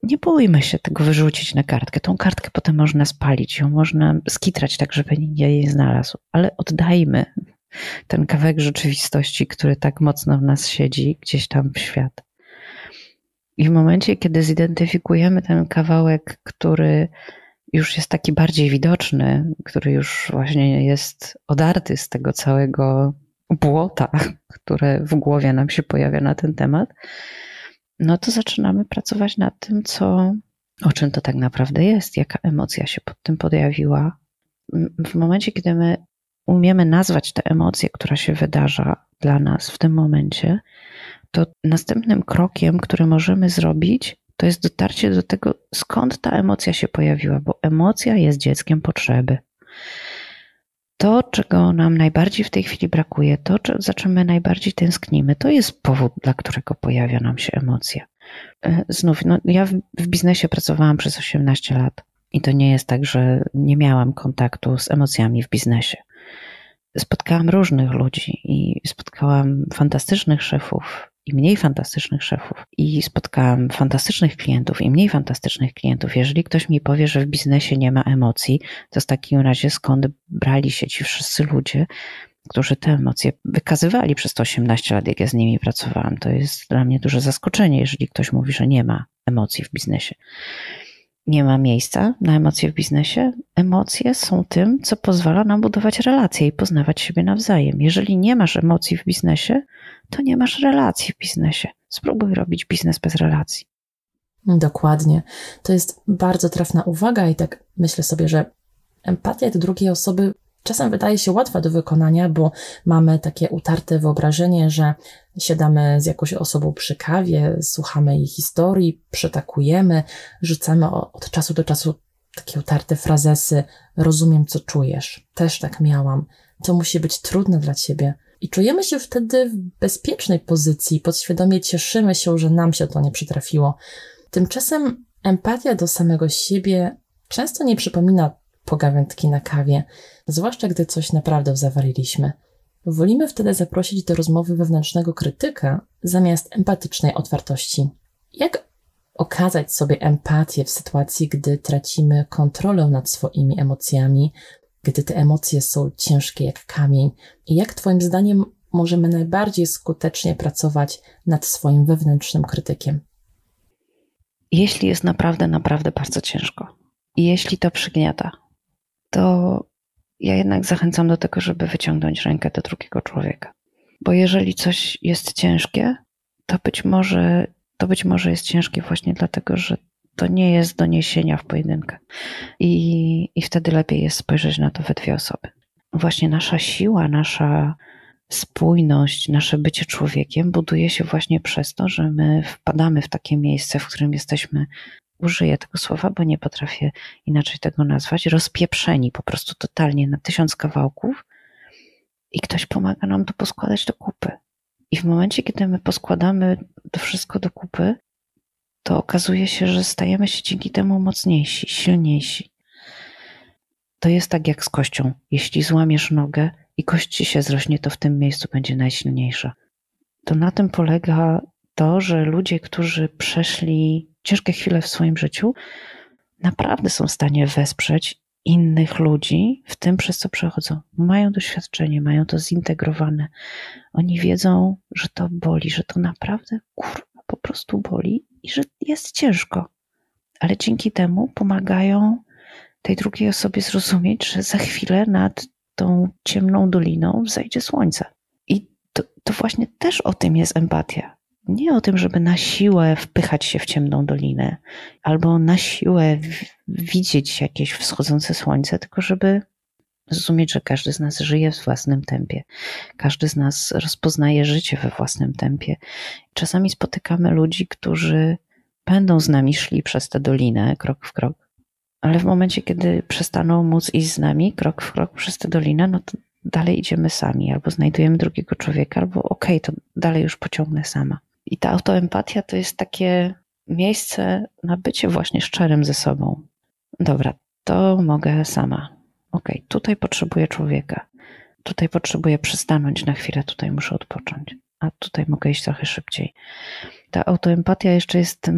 Nie bójmy się tego wyrzucić na kartkę. Tą kartkę potem można spalić, ją można skitrać tak, żeby nikt jej znalazł, ale oddajmy ten kawałek rzeczywistości, który tak mocno w nas siedzi, gdzieś tam w świat. I w momencie, kiedy zidentyfikujemy ten kawałek, który już jest taki bardziej widoczny, który już właśnie jest odarty z tego całego błota, które w głowie nam się pojawia na ten temat, no to zaczynamy pracować nad tym, co, o czym to tak naprawdę jest, jaka emocja się pod tym pojawiła. W momencie, kiedy my umiemy nazwać tę emocję, która się wydarza dla nas w tym momencie, to następnym krokiem, który możemy zrobić, to jest dotarcie do tego, skąd ta emocja się pojawiła, bo emocja jest dzieckiem potrzeby. To, czego nam najbardziej w tej chwili brakuje, to, za czym my najbardziej tęsknimy, to jest powód, dla którego pojawia nam się emocja. E, znów, no, ja w, w biznesie pracowałam przez 18 lat i to nie jest tak, że nie miałam kontaktu z emocjami w biznesie spotkałam różnych ludzi i spotkałam fantastycznych szefów i mniej fantastycznych szefów i spotkałam fantastycznych klientów i mniej fantastycznych klientów. Jeżeli ktoś mi powie, że w biznesie nie ma emocji, to w takim razie skąd brali się ci wszyscy ludzie, którzy te emocje wykazywali przez te 18 lat, jak ja z nimi pracowałam. To jest dla mnie duże zaskoczenie, jeżeli ktoś mówi, że nie ma emocji w biznesie nie ma miejsca na emocje w biznesie. Emocje są tym, co pozwala nam budować relacje i poznawać siebie nawzajem. Jeżeli nie masz emocji w biznesie, to nie masz relacji w biznesie. Spróbuj robić biznes bez relacji. Dokładnie. To jest bardzo trafna uwaga i tak myślę sobie, że empatia do drugiej osoby czasem wydaje się łatwa do wykonania, bo mamy takie utarte wyobrażenie, że siadamy z jakąś osobą przy kawie, słuchamy jej historii, przytakujemy, rzucamy od czasu do czasu takie utarte frazesy, rozumiem, co czujesz. Też tak miałam. To musi być trudne dla ciebie. I czujemy się wtedy w bezpiecznej pozycji, podświadomie cieszymy się, że nam się to nie przytrafiło. Tymczasem empatia do samego siebie często nie przypomina pogawędki na kawie, zwłaszcza gdy coś naprawdę zawaliliśmy. Wolimy wtedy zaprosić do rozmowy wewnętrznego krytyka zamiast empatycznej otwartości. Jak okazać sobie empatię w sytuacji, gdy tracimy kontrolę nad swoimi emocjami, gdy te emocje są ciężkie jak kamień? I jak Twoim zdaniem możemy najbardziej skutecznie pracować nad swoim wewnętrznym krytykiem? Jeśli jest naprawdę, naprawdę bardzo ciężko i jeśli to przygniata, to ja jednak zachęcam do tego, żeby wyciągnąć rękę do drugiego człowieka. Bo jeżeli coś jest ciężkie, to być może, to być może jest ciężkie właśnie dlatego, że to nie jest do niesienia w pojedynkę. I, I wtedy lepiej jest spojrzeć na to we dwie osoby. Właśnie nasza siła, nasza spójność, nasze bycie człowiekiem buduje się właśnie przez to, że my wpadamy w takie miejsce, w którym jesteśmy użyję tego słowa, bo nie potrafię inaczej tego nazwać, rozpieprzeni po prostu totalnie na tysiąc kawałków i ktoś pomaga nam to poskładać do kupy. I w momencie, kiedy my poskładamy to wszystko do kupy, to okazuje się, że stajemy się dzięki temu mocniejsi, silniejsi. To jest tak jak z kością. Jeśli złamiesz nogę i kość ci się zrośnie, to w tym miejscu będzie najsilniejsza. To na tym polega to, że ludzie, którzy przeszli ciężkie chwile w swoim życiu, naprawdę są w stanie wesprzeć innych ludzi w tym, przez co przechodzą. Mają doświadczenie, mają to zintegrowane. Oni wiedzą, że to boli, że to naprawdę kurwa po prostu boli i że jest ciężko. Ale dzięki temu pomagają tej drugiej osobie zrozumieć, że za chwilę nad tą ciemną doliną wzejdzie słońce. I to, to właśnie też o tym jest empatia nie o tym, żeby na siłę wpychać się w ciemną dolinę albo na siłę widzieć jakieś wschodzące słońce, tylko żeby Zrozumieć, że każdy z nas żyje w własnym tempie. Każdy z nas rozpoznaje życie we własnym tempie. Czasami spotykamy ludzi, którzy będą z nami szli przez tę dolinę krok w krok, ale w momencie, kiedy przestaną móc iść z nami krok w krok przez tę dolinę, no to dalej idziemy sami, albo znajdujemy drugiego człowieka, albo okej, okay, to dalej już pociągnę sama. I ta autoempatia to jest takie miejsce na bycie właśnie szczerym ze sobą. Dobra, to mogę sama. Okay, tutaj potrzebuję człowieka. Tutaj potrzebuję przystanąć na chwilę, tutaj muszę odpocząć. A tutaj mogę iść trochę szybciej. Ta autoempatia jeszcze jest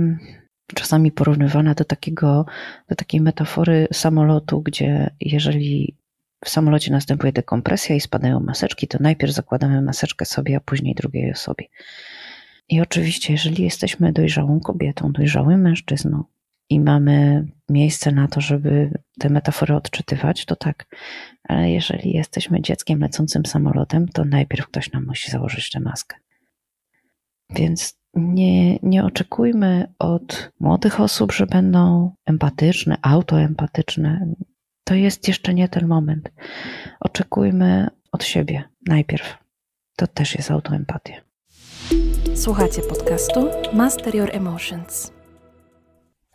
czasami porównywana do takiego, do takiej metafory samolotu, gdzie jeżeli w samolocie następuje dekompresja i spadają maseczki, to najpierw zakładamy maseczkę sobie, a później drugiej osobie. I oczywiście, jeżeli jesteśmy dojrzałą kobietą, dojrzałym mężczyzną i mamy miejsce na to, żeby te metafory odczytywać, to tak. Ale jeżeli jesteśmy dzieckiem lecącym samolotem, to najpierw ktoś nam musi założyć tę maskę. Więc nie, nie oczekujmy od młodych osób, że będą empatyczne, autoempatyczne. To jest jeszcze nie ten moment. Oczekujmy od siebie najpierw. To też jest autoempatia. Słuchacie podcastu Master Your Emotions.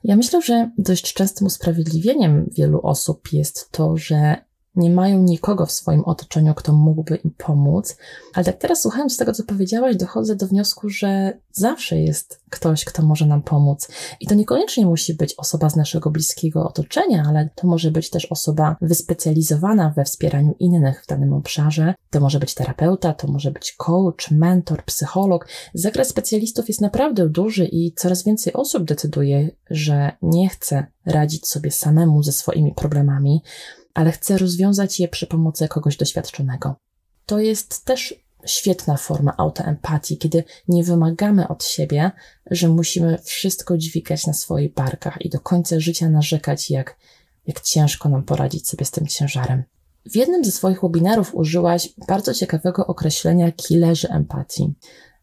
Ja myślę, że dość częstym usprawiedliwieniem wielu osób jest to, że nie mają nikogo w swoim otoczeniu, kto mógłby im pomóc. Ale tak teraz słuchając tego, co powiedziałaś, dochodzę do wniosku, że zawsze jest ktoś, kto może nam pomóc. I to niekoniecznie musi być osoba z naszego bliskiego otoczenia, ale to może być też osoba wyspecjalizowana we wspieraniu innych w danym obszarze. To może być terapeuta, to może być coach, mentor, psycholog. Zakres specjalistów jest naprawdę duży i coraz więcej osób decyduje, że nie chce radzić sobie samemu ze swoimi problemami ale chcę rozwiązać je przy pomocy kogoś doświadczonego. To jest też świetna forma autoempatii, kiedy nie wymagamy od siebie, że musimy wszystko dźwigać na swoich barkach i do końca życia narzekać, jak, jak ciężko nam poradzić sobie z tym ciężarem. W jednym ze swoich webinarów użyłaś bardzo ciekawego określenia killerzy empatii.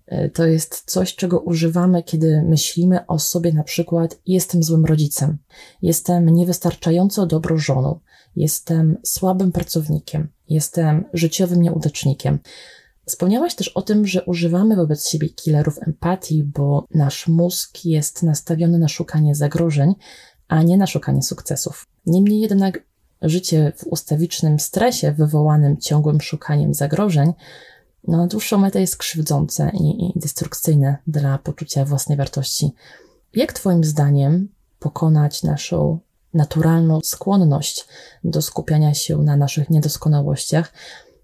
E, to jest coś, czego używamy, kiedy myślimy o sobie na przykład jestem złym rodzicem, jestem niewystarczająco dobrą żoną, jestem słabym pracownikiem, jestem życiowym nieudacznikiem. Wspomniałaś też o tym, że używamy wobec siebie killerów empatii, bo nasz mózg jest nastawiony na szukanie zagrożeń, a nie na szukanie sukcesów. Niemniej jednak życie w ustawicznym stresie wywołanym ciągłym szukaniem zagrożeń no, na dłuższą metę jest krzywdzące i, i destrukcyjne dla poczucia własnej wartości. Jak Twoim zdaniem pokonać naszą naturalną skłonność do skupiania się na naszych niedoskonałościach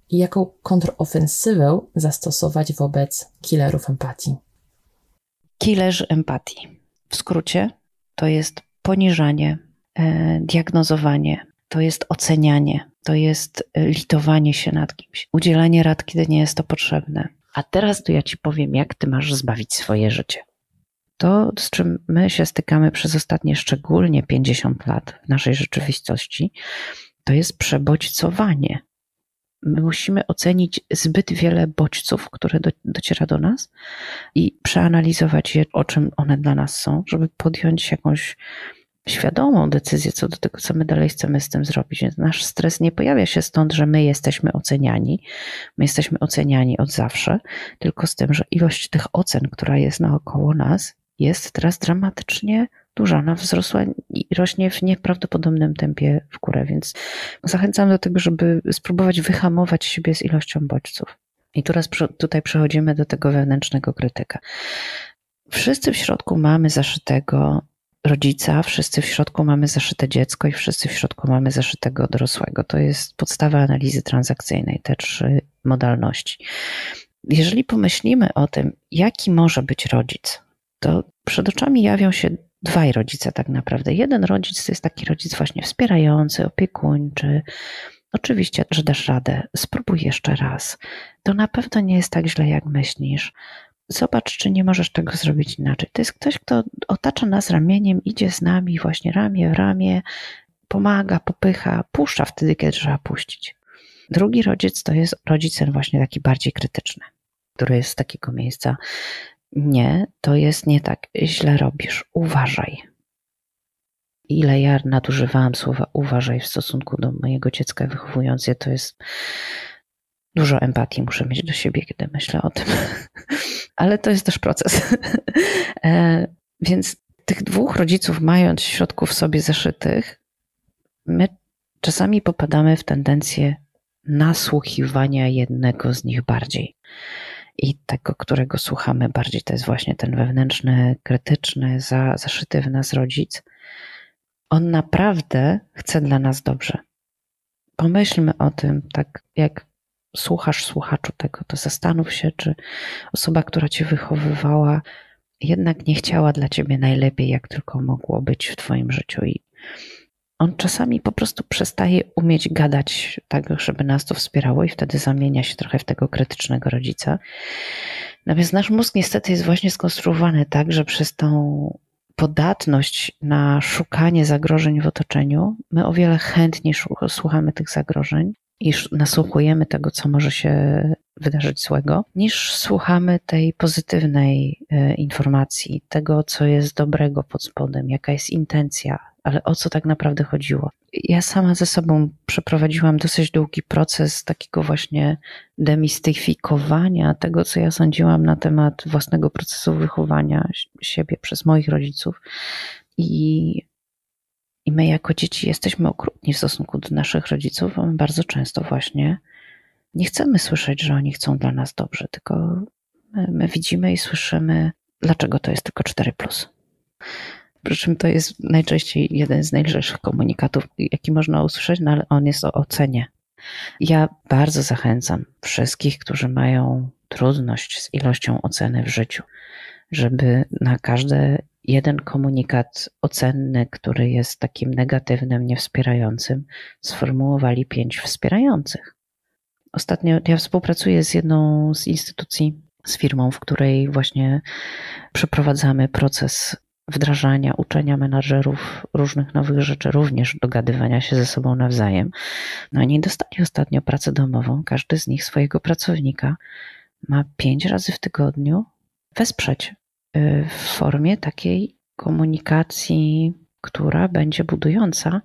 i jaką kontrofensywę zastosować wobec killerów empatii? Killerzy empatii. W skrócie to jest poniżanie, e, diagnozowanie, to jest ocenianie, to jest e, litowanie się nad kimś, udzielanie rad, kiedy nie jest to potrzebne. A teraz to ja ci powiem, jak ty masz zbawić swoje życie. To, z czym my się stykamy przez ostatnie szczególnie 50 lat w naszej rzeczywistości, to jest przebodźcowanie. My musimy ocenić zbyt wiele bodźców, które do, dociera do nas i przeanalizować je, o czym one dla nas są, żeby podjąć jakąś świadomą decyzję co do tego, co my dalej chcemy z tym zrobić. Więc nasz stres nie pojawia się stąd, że my jesteśmy oceniani. My jesteśmy oceniani od zawsze, tylko z tym, że ilość tych ocen, która jest naokoło nas, jest teraz dramatycznie duża. Ona wzrosła i rośnie w nieprawdopodobnym tempie w górę, więc zachęcam do tego, żeby spróbować wyhamować siebie z ilością bodźców. I teraz tutaj przechodzimy do tego wewnętrznego krytyka. Wszyscy w środku mamy zaszytego rodzica, wszyscy w środku mamy zaszyte dziecko i wszyscy w środku mamy zaszytego dorosłego. To jest podstawa analizy transakcyjnej, te trzy modalności. Jeżeli pomyślimy o tym, jaki może być rodzic, to przed oczami jawią się dwaj rodzice tak naprawdę. Jeden rodzic to jest taki rodzic właśnie wspierający, opiekuńczy. Oczywiście, że dasz radę, spróbuj jeszcze raz. To na pewno nie jest tak źle, jak myślisz. Zobacz, czy nie możesz tego zrobić inaczej. To jest ktoś, kto otacza nas ramieniem, idzie z nami właśnie ramię w ramię, pomaga, popycha, puszcza wtedy, kiedy trzeba puścić. Drugi rodzic to jest rodzicem właśnie taki bardziej krytyczny, który jest z takiego miejsca nie, to jest nie tak. Źle robisz. Uważaj. ile ja nadużywałam słowa uważaj w stosunku do mojego dziecka wychowując je, to jest dużo empatii muszę mieć do siebie, kiedy myślę o tym. Ale to jest też proces. E, więc tych dwóch rodziców, mając w środku w sobie zaszytych, my czasami popadamy w tendencję nasłuchiwania jednego z nich bardziej. I tego, którego słuchamy bardziej, to jest właśnie ten wewnętrzny, krytyczny, za, zaszyty w nas rodzic. On naprawdę chce dla nas dobrze. Pomyślmy o tym, tak jak słuchasz słuchaczu tego, to zastanów się, czy osoba, która cię wychowywała, jednak nie chciała dla ciebie najlepiej, jak tylko mogło być w twoim życiu. I on czasami po prostu przestaje umieć gadać tak, żeby nas to wspierało, i wtedy zamienia się trochę w tego krytycznego rodzica. Natomiast nasz mózg niestety jest właśnie skonstruowany tak, że przez tą podatność na szukanie zagrożeń w otoczeniu, my o wiele chętniej słuchamy tych zagrożeń i nasłuchujemy tego, co może się wydarzyć złego, niż słuchamy tej pozytywnej e, informacji, tego, co jest dobrego pod spodem, jaka jest intencja, ale o co tak naprawdę chodziło. Ja sama ze sobą przeprowadziłam dosyć długi proces takiego właśnie demistyfikowania tego, co ja sądziłam na temat własnego procesu wychowania siebie przez moich rodziców. I i my jako dzieci jesteśmy okrutni w stosunku do naszych rodziców, bo my bardzo często właśnie nie chcemy słyszeć, że oni chcą dla nas dobrze, tylko my, my widzimy i słyszymy, dlaczego to jest tylko 4. Przy czym to jest najczęściej jeden z najlżejszych komunikatów, jaki można usłyszeć, no ale on jest o ocenie. Ja bardzo zachęcam wszystkich, którzy mają trudność z ilością oceny w życiu, żeby na każde jeden komunikat ocenny, który jest takim negatywnym, niewspierającym, sformułowali pięć wspierających. Ostatnio ja współpracuję z jedną z instytucji, z firmą, w której właśnie przeprowadzamy proces wdrażania, uczenia menadżerów różnych nowych rzeczy, również dogadywania się ze sobą nawzajem. No oni dostali ostatnio pracę domową, każdy z nich swojego pracownika ma pięć razy w tygodniu wesprzeć Y, w formie takiej komunikacji, która będzie budująca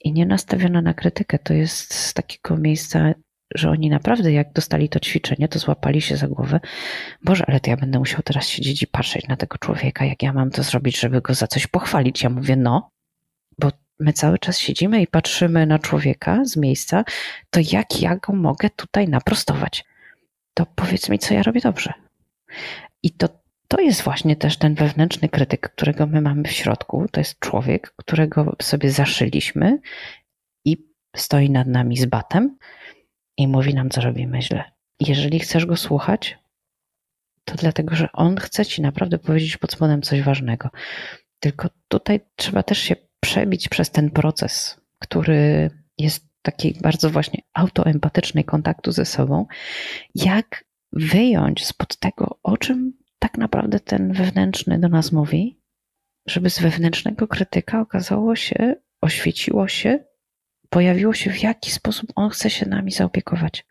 i nie nastawiona na krytykę. To jest z takiego miejsca, że oni naprawdę, jak dostali to ćwiczenie, to złapali się za głowę. Boże, ale to ja będę musiał teraz siedzieć i patrzeć na tego człowieka, jak ja mam to zrobić, żeby go za coś pochwalić. Ja mówię, no, bo my cały czas siedzimy i patrzymy na człowieka z miejsca, to jak ja go mogę tutaj naprostować? To powiedz mi, co ja robię dobrze. I to to jest właśnie też ten wewnętrzny krytyk, którego my mamy w środku. To jest człowiek, którego sobie zaszyliśmy i stoi nad nami z batem i mówi nam, co robimy źle. Jeżeli chcesz go słuchać, to dlatego, że on chce ci naprawdę powiedzieć pod spodem coś ważnego. Tylko tutaj trzeba też się przebić przez ten proces, który jest takiej bardzo właśnie autoempatycznej kontaktu ze sobą, jak wyjąć spod tego, o czym tak naprawdę ten wewnętrzny do nas mówi, żeby z wewnętrznego krytyka okazało się, oświeciło się, pojawiło się, w jaki sposób on chce się nami zaopiekować.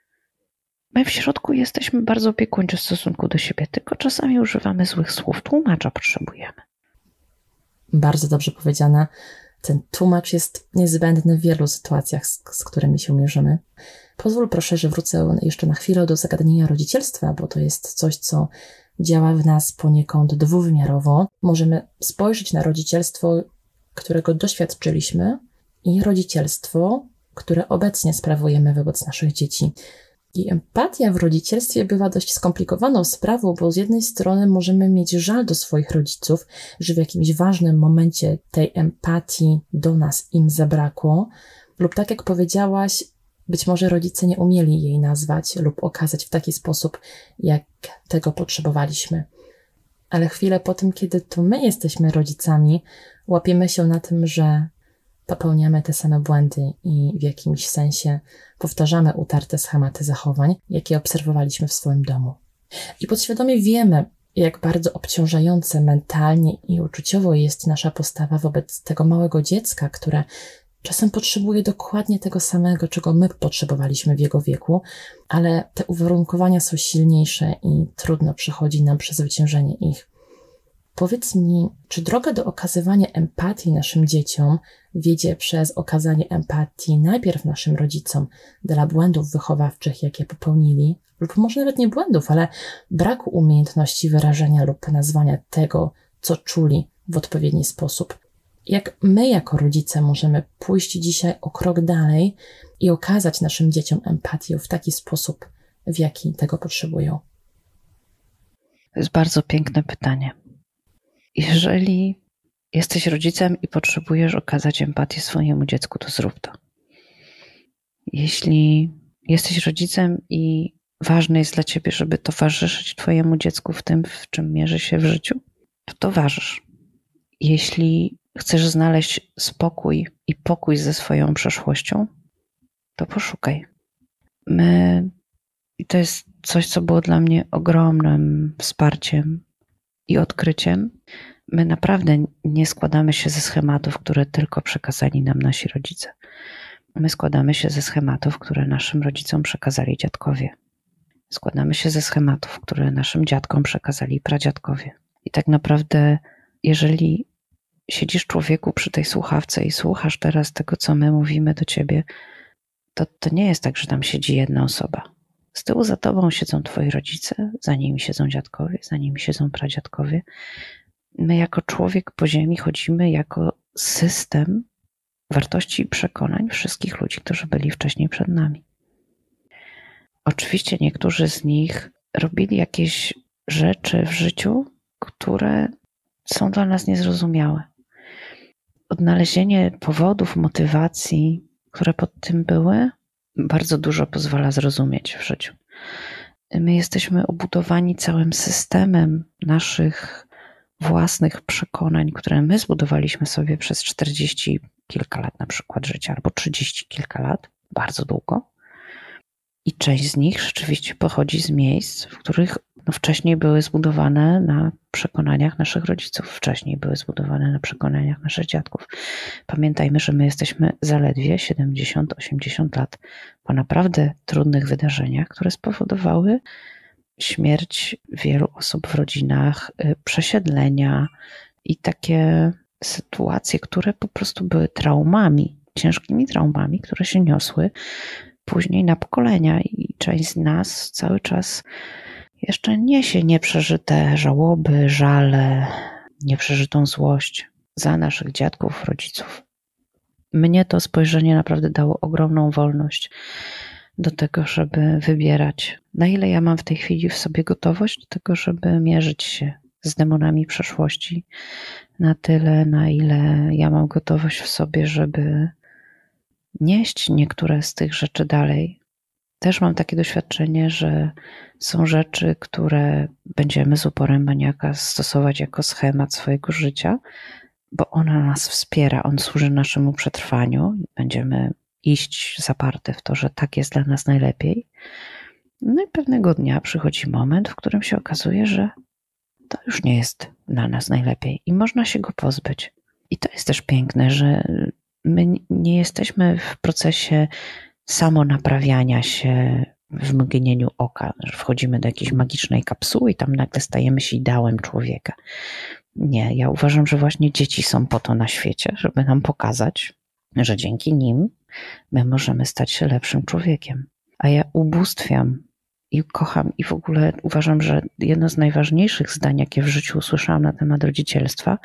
My w środku jesteśmy bardzo opiekuńczy w stosunku do siebie, tylko czasami używamy złych słów. Tłumacza potrzebujemy. Bardzo dobrze powiedziane. Ten tłumacz jest niezbędny w wielu sytuacjach, z, z którymi się mierzymy. Pozwól proszę, że wrócę jeszcze na chwilę do zagadnienia rodzicielstwa, bo to jest coś, co działa w nas poniekąd dwuwymiarowo. Możemy spojrzeć na rodzicielstwo, którego doświadczyliśmy, i rodzicielstwo, które obecnie sprawujemy wobec naszych dzieci. I empatia w rodzicielstwie bywa dość skomplikowaną sprawą, bo z jednej strony możemy mieć żal do swoich rodziców, że w jakimś ważnym momencie tej empatii do nas im zabrakło, lub tak jak powiedziałaś, być może rodzice nie umieli jej nazwać lub okazać w taki sposób, jak tego potrzebowaliśmy. Ale chwilę po tym, kiedy to my jesteśmy rodzicami, łapiemy się na tym, że popełniamy te same błędy i w jakimś sensie powtarzamy utarte schematy zachowań, jakie obserwowaliśmy w swoim domu. I podświadomie wiemy, jak bardzo obciążające mentalnie i uczuciowo jest nasza postawa wobec tego małego dziecka, które Czasem potrzebuje dokładnie tego samego, czego my potrzebowaliśmy w jego wieku, ale te uwarunkowania są silniejsze i trudno przychodzi nam przezwyciężenie ich. Powiedz mi, czy droga do okazywania empatii naszym dzieciom wiedzie przez okazanie empatii najpierw naszym rodzicom dla błędów wychowawczych, jakie popełnili, lub może nawet nie błędów, ale braku umiejętności wyrażenia lub nazwania tego, co czuli w odpowiedni sposób. Jak my, jako rodzice, możemy pójść dzisiaj o krok dalej i okazać naszym dzieciom empatię w taki sposób, w jaki tego potrzebują? To jest bardzo piękne pytanie. Jeżeli jesteś rodzicem i potrzebujesz okazać empatię swojemu dziecku, to zrób to. Jeśli jesteś rodzicem i ważne jest dla ciebie, żeby towarzyszyć twojemu dziecku w tym, w czym mierzy się w życiu, to towarzysz. Jeśli chcesz znaleźć spokój i pokój ze swoją przeszłością, to poszukaj. My, i to jest coś, co było dla mnie ogromnym wsparciem i odkryciem. My naprawdę nie składamy się ze schematów, które tylko przekazali nam nasi rodzice. My składamy się ze schematów, które naszym rodzicom przekazali dziadkowie. Składamy się ze schematów, które naszym dziadkom przekazali pradziadkowie. I tak naprawdę, jeżeli siedzisz człowieku przy tej słuchawce i słuchasz teraz tego, co my mówimy do ciebie, to, to nie jest tak, że tam siedzi jedna osoba. Z tyłu za tobą siedzą twoi rodzice, za nimi siedzą dziadkowie, za nimi siedzą pradziadkowie. My jako człowiek po ziemi chodzimy jako system wartości i przekonań wszystkich ludzi, którzy byli wcześniej przed nami. Oczywiście niektórzy z nich robili jakieś rzeczy w życiu, które są dla nas niezrozumiałe. Odnalezienie powodów, motywacji, które pod tym były, bardzo dużo pozwala zrozumieć w życiu. My jesteśmy obudowani całym systemem naszych własnych przekonań, które my zbudowaliśmy sobie przez 40 kilka lat na przykład życia, albo 30 kilka lat, bardzo długo. I część z nich rzeczywiście pochodzi z miejsc, w których no, wcześniej były zbudowane na przekonaniach naszych rodziców, wcześniej były zbudowane na przekonaniach naszych dziadków. Pamiętajmy, że my jesteśmy zaledwie 70-80 lat po naprawdę trudnych wydarzeniach, które spowodowały śmierć wielu osób w rodzinach, y, przesiedlenia i takie sytuacje, które po prostu były traumami, ciężkimi traumami, które się niosły później na pokolenia i część z nas cały czas jeszcze niesie nieprzeżyte żałoby, żale, nieprzeżytą złość za naszych dziadków, rodziców. Mnie to spojrzenie naprawdę dało ogromną wolność do tego, żeby wybierać, na ile ja mam w tej chwili w sobie gotowość do tego, żeby mierzyć się z demonami przeszłości, na tyle, na ile ja mam gotowość w sobie, żeby nieść niektóre z tych rzeczy dalej. Też mam takie doświadczenie, że są rzeczy, które będziemy z uporem maniaka stosować jako schemat swojego życia, bo ona nas wspiera, on służy naszemu przetrwaniu. Będziemy iść zaparte w to, że tak jest dla nas najlepiej. No i pewnego dnia przychodzi moment, w którym się okazuje, że to już nie jest dla nas najlepiej i można się go pozbyć. I to jest też piękne, że my nie jesteśmy w procesie samonaprawiania się w mgnieniu oka, że wchodzimy do jakiejś magicznej kapsuły i tam nagle stajemy się ideałem człowieka. Nie, ja uważam, że właśnie dzieci są po to na świecie, żeby nam pokazać, że dzięki nim my możemy stać się lepszym człowiekiem. A ja ubóstwiam i kocham i w ogóle uważam, że jedno z najważniejszych zdań, jakie w życiu usłyszałam na temat rodzicielstwa,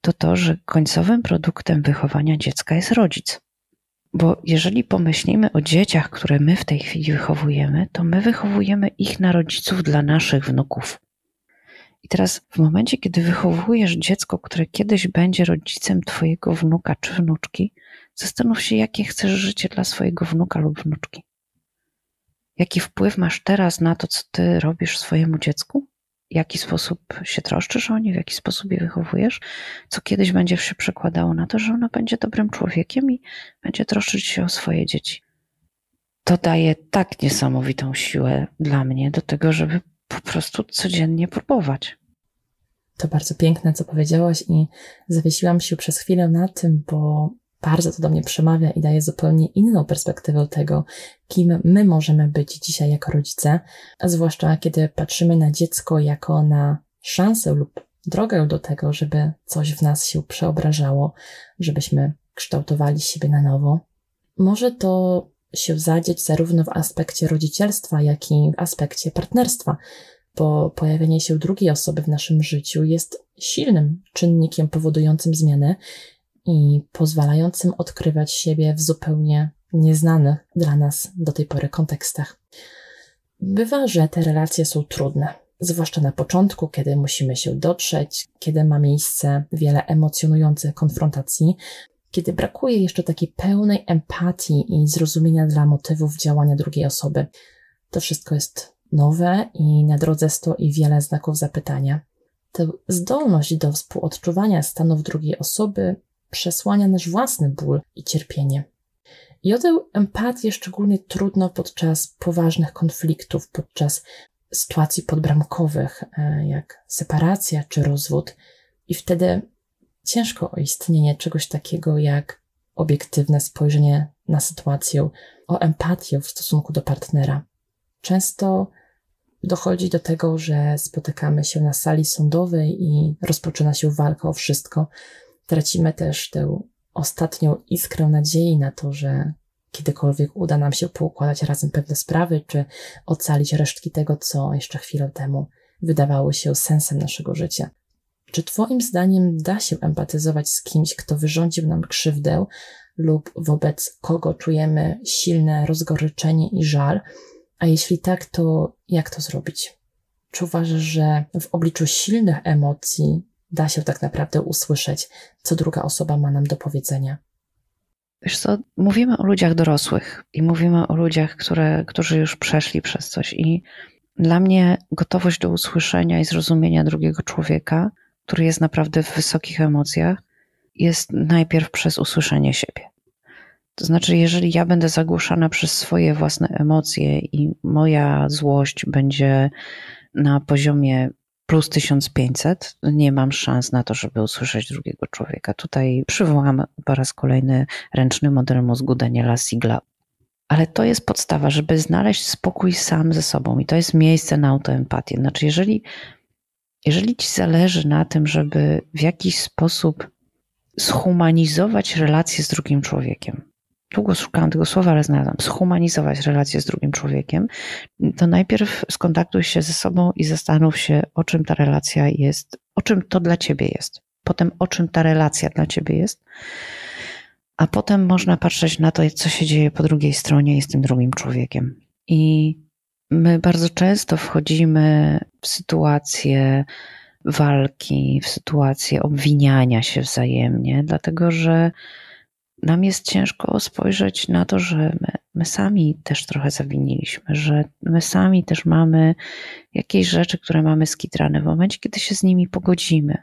to to, że końcowym produktem wychowania dziecka jest rodzic. Bo jeżeli pomyślimy o dzieciach, które my w tej chwili wychowujemy, to my wychowujemy ich na rodziców dla naszych wnuków. I teraz, w momencie, kiedy wychowujesz dziecko, które kiedyś będzie rodzicem Twojego wnuka czy wnuczki, zastanów się, jakie chcesz życie dla swojego wnuka lub wnuczki. Jaki wpływ masz teraz na to, co Ty robisz swojemu dziecku? Jaki sposób się troszczysz o nie, w jaki sposób je wychowujesz, co kiedyś będzie się przekładało na to, że ona będzie dobrym człowiekiem i będzie troszczyć się o swoje dzieci. To daje tak niesamowitą siłę dla mnie do tego, żeby po prostu codziennie próbować. To bardzo piękne, co powiedziałaś, i zawiesiłam się przez chwilę na tym, bo bardzo to do mnie przemawia i daje zupełnie inną perspektywę tego, kim my możemy być dzisiaj jako rodzice, a zwłaszcza kiedy patrzymy na dziecko jako na szansę lub drogę do tego, żeby coś w nas się przeobrażało, żebyśmy kształtowali siebie na nowo. Może to się zadzieć zarówno w aspekcie rodzicielstwa, jak i w aspekcie partnerstwa, bo pojawienie się drugiej osoby w naszym życiu jest silnym czynnikiem powodującym zmianę i pozwalającym odkrywać siebie w zupełnie nieznanych dla nas do tej pory kontekstach. Bywa, że te relacje są trudne, zwłaszcza na początku, kiedy musimy się dotrzeć, kiedy ma miejsce wiele emocjonujących konfrontacji, kiedy brakuje jeszcze takiej pełnej empatii i zrozumienia dla motywów działania drugiej osoby. To wszystko jest nowe i na drodze stoi wiele znaków zapytania. Tę zdolność do współodczuwania stanów drugiej osoby przesłania nasz własny ból i cierpienie. I o tę empatię szczególnie trudno podczas poważnych konfliktów, podczas sytuacji podbramkowych, e, jak separacja czy rozwód, i wtedy ciężko o istnienie czegoś takiego jak obiektywne spojrzenie na sytuację, o empatię w stosunku do partnera. Często dochodzi do tego, że spotykamy się na sali sądowej i rozpoczyna się walka o wszystko. Tracimy też tę ostatnią iskrę nadziei na to, że kiedykolwiek uda nam się poukładać razem pewne sprawy, czy ocalić resztki tego, co jeszcze chwilę temu wydawało się sensem naszego życia. Czy Twoim zdaniem da się empatyzować z kimś, kto wyrządził nam krzywdę lub wobec kogo czujemy silne rozgoryczenie i żal? A jeśli tak, to jak to zrobić? Czy uważasz, że w obliczu silnych emocji da się tak naprawdę usłyszeć, co druga osoba ma nam do powiedzenia? Wiesz co, mówimy o ludziach dorosłych i mówimy o ludziach, które, którzy już przeszli przez coś i dla mnie gotowość do usłyszenia i zrozumienia drugiego człowieka – który jest naprawdę w wysokich emocjach, jest najpierw przez usłyszenie siebie. To znaczy, jeżeli ja będę zagłuszana przez swoje własne emocje i moja złość będzie na poziomie plus 1500, nie mam szans na to, żeby usłyszeć drugiego człowieka. Tutaj przywołam po raz kolejny ręczny model mózgu Daniela Sigla. Ale to jest podstawa, żeby znaleźć spokój sam ze sobą i to jest miejsce na autoempatię. Znaczy, jeżeli jeżeli ci zależy na tym, żeby w jakiś sposób zhumanizować relacje z drugim człowiekiem, długo szukałam tego słowa, ale znalazłam, zhumanizować relacje z drugim człowiekiem, to najpierw skontaktuj się ze sobą i zastanów się, o czym ta relacja jest, o czym to dla ciebie jest. Potem, o czym ta relacja dla ciebie jest. A potem można patrzeć na to, co się dzieje po drugiej stronie i z tym drugim człowiekiem. I My bardzo często wchodzimy w sytuacje walki, w sytuacje obwiniania się wzajemnie, dlatego że nam jest ciężko spojrzeć na to, że my, my, sami też trochę zawiniliśmy, że my sami też mamy jakieś rzeczy, które mamy skitrane w momencie, kiedy się z nimi pogodzimy.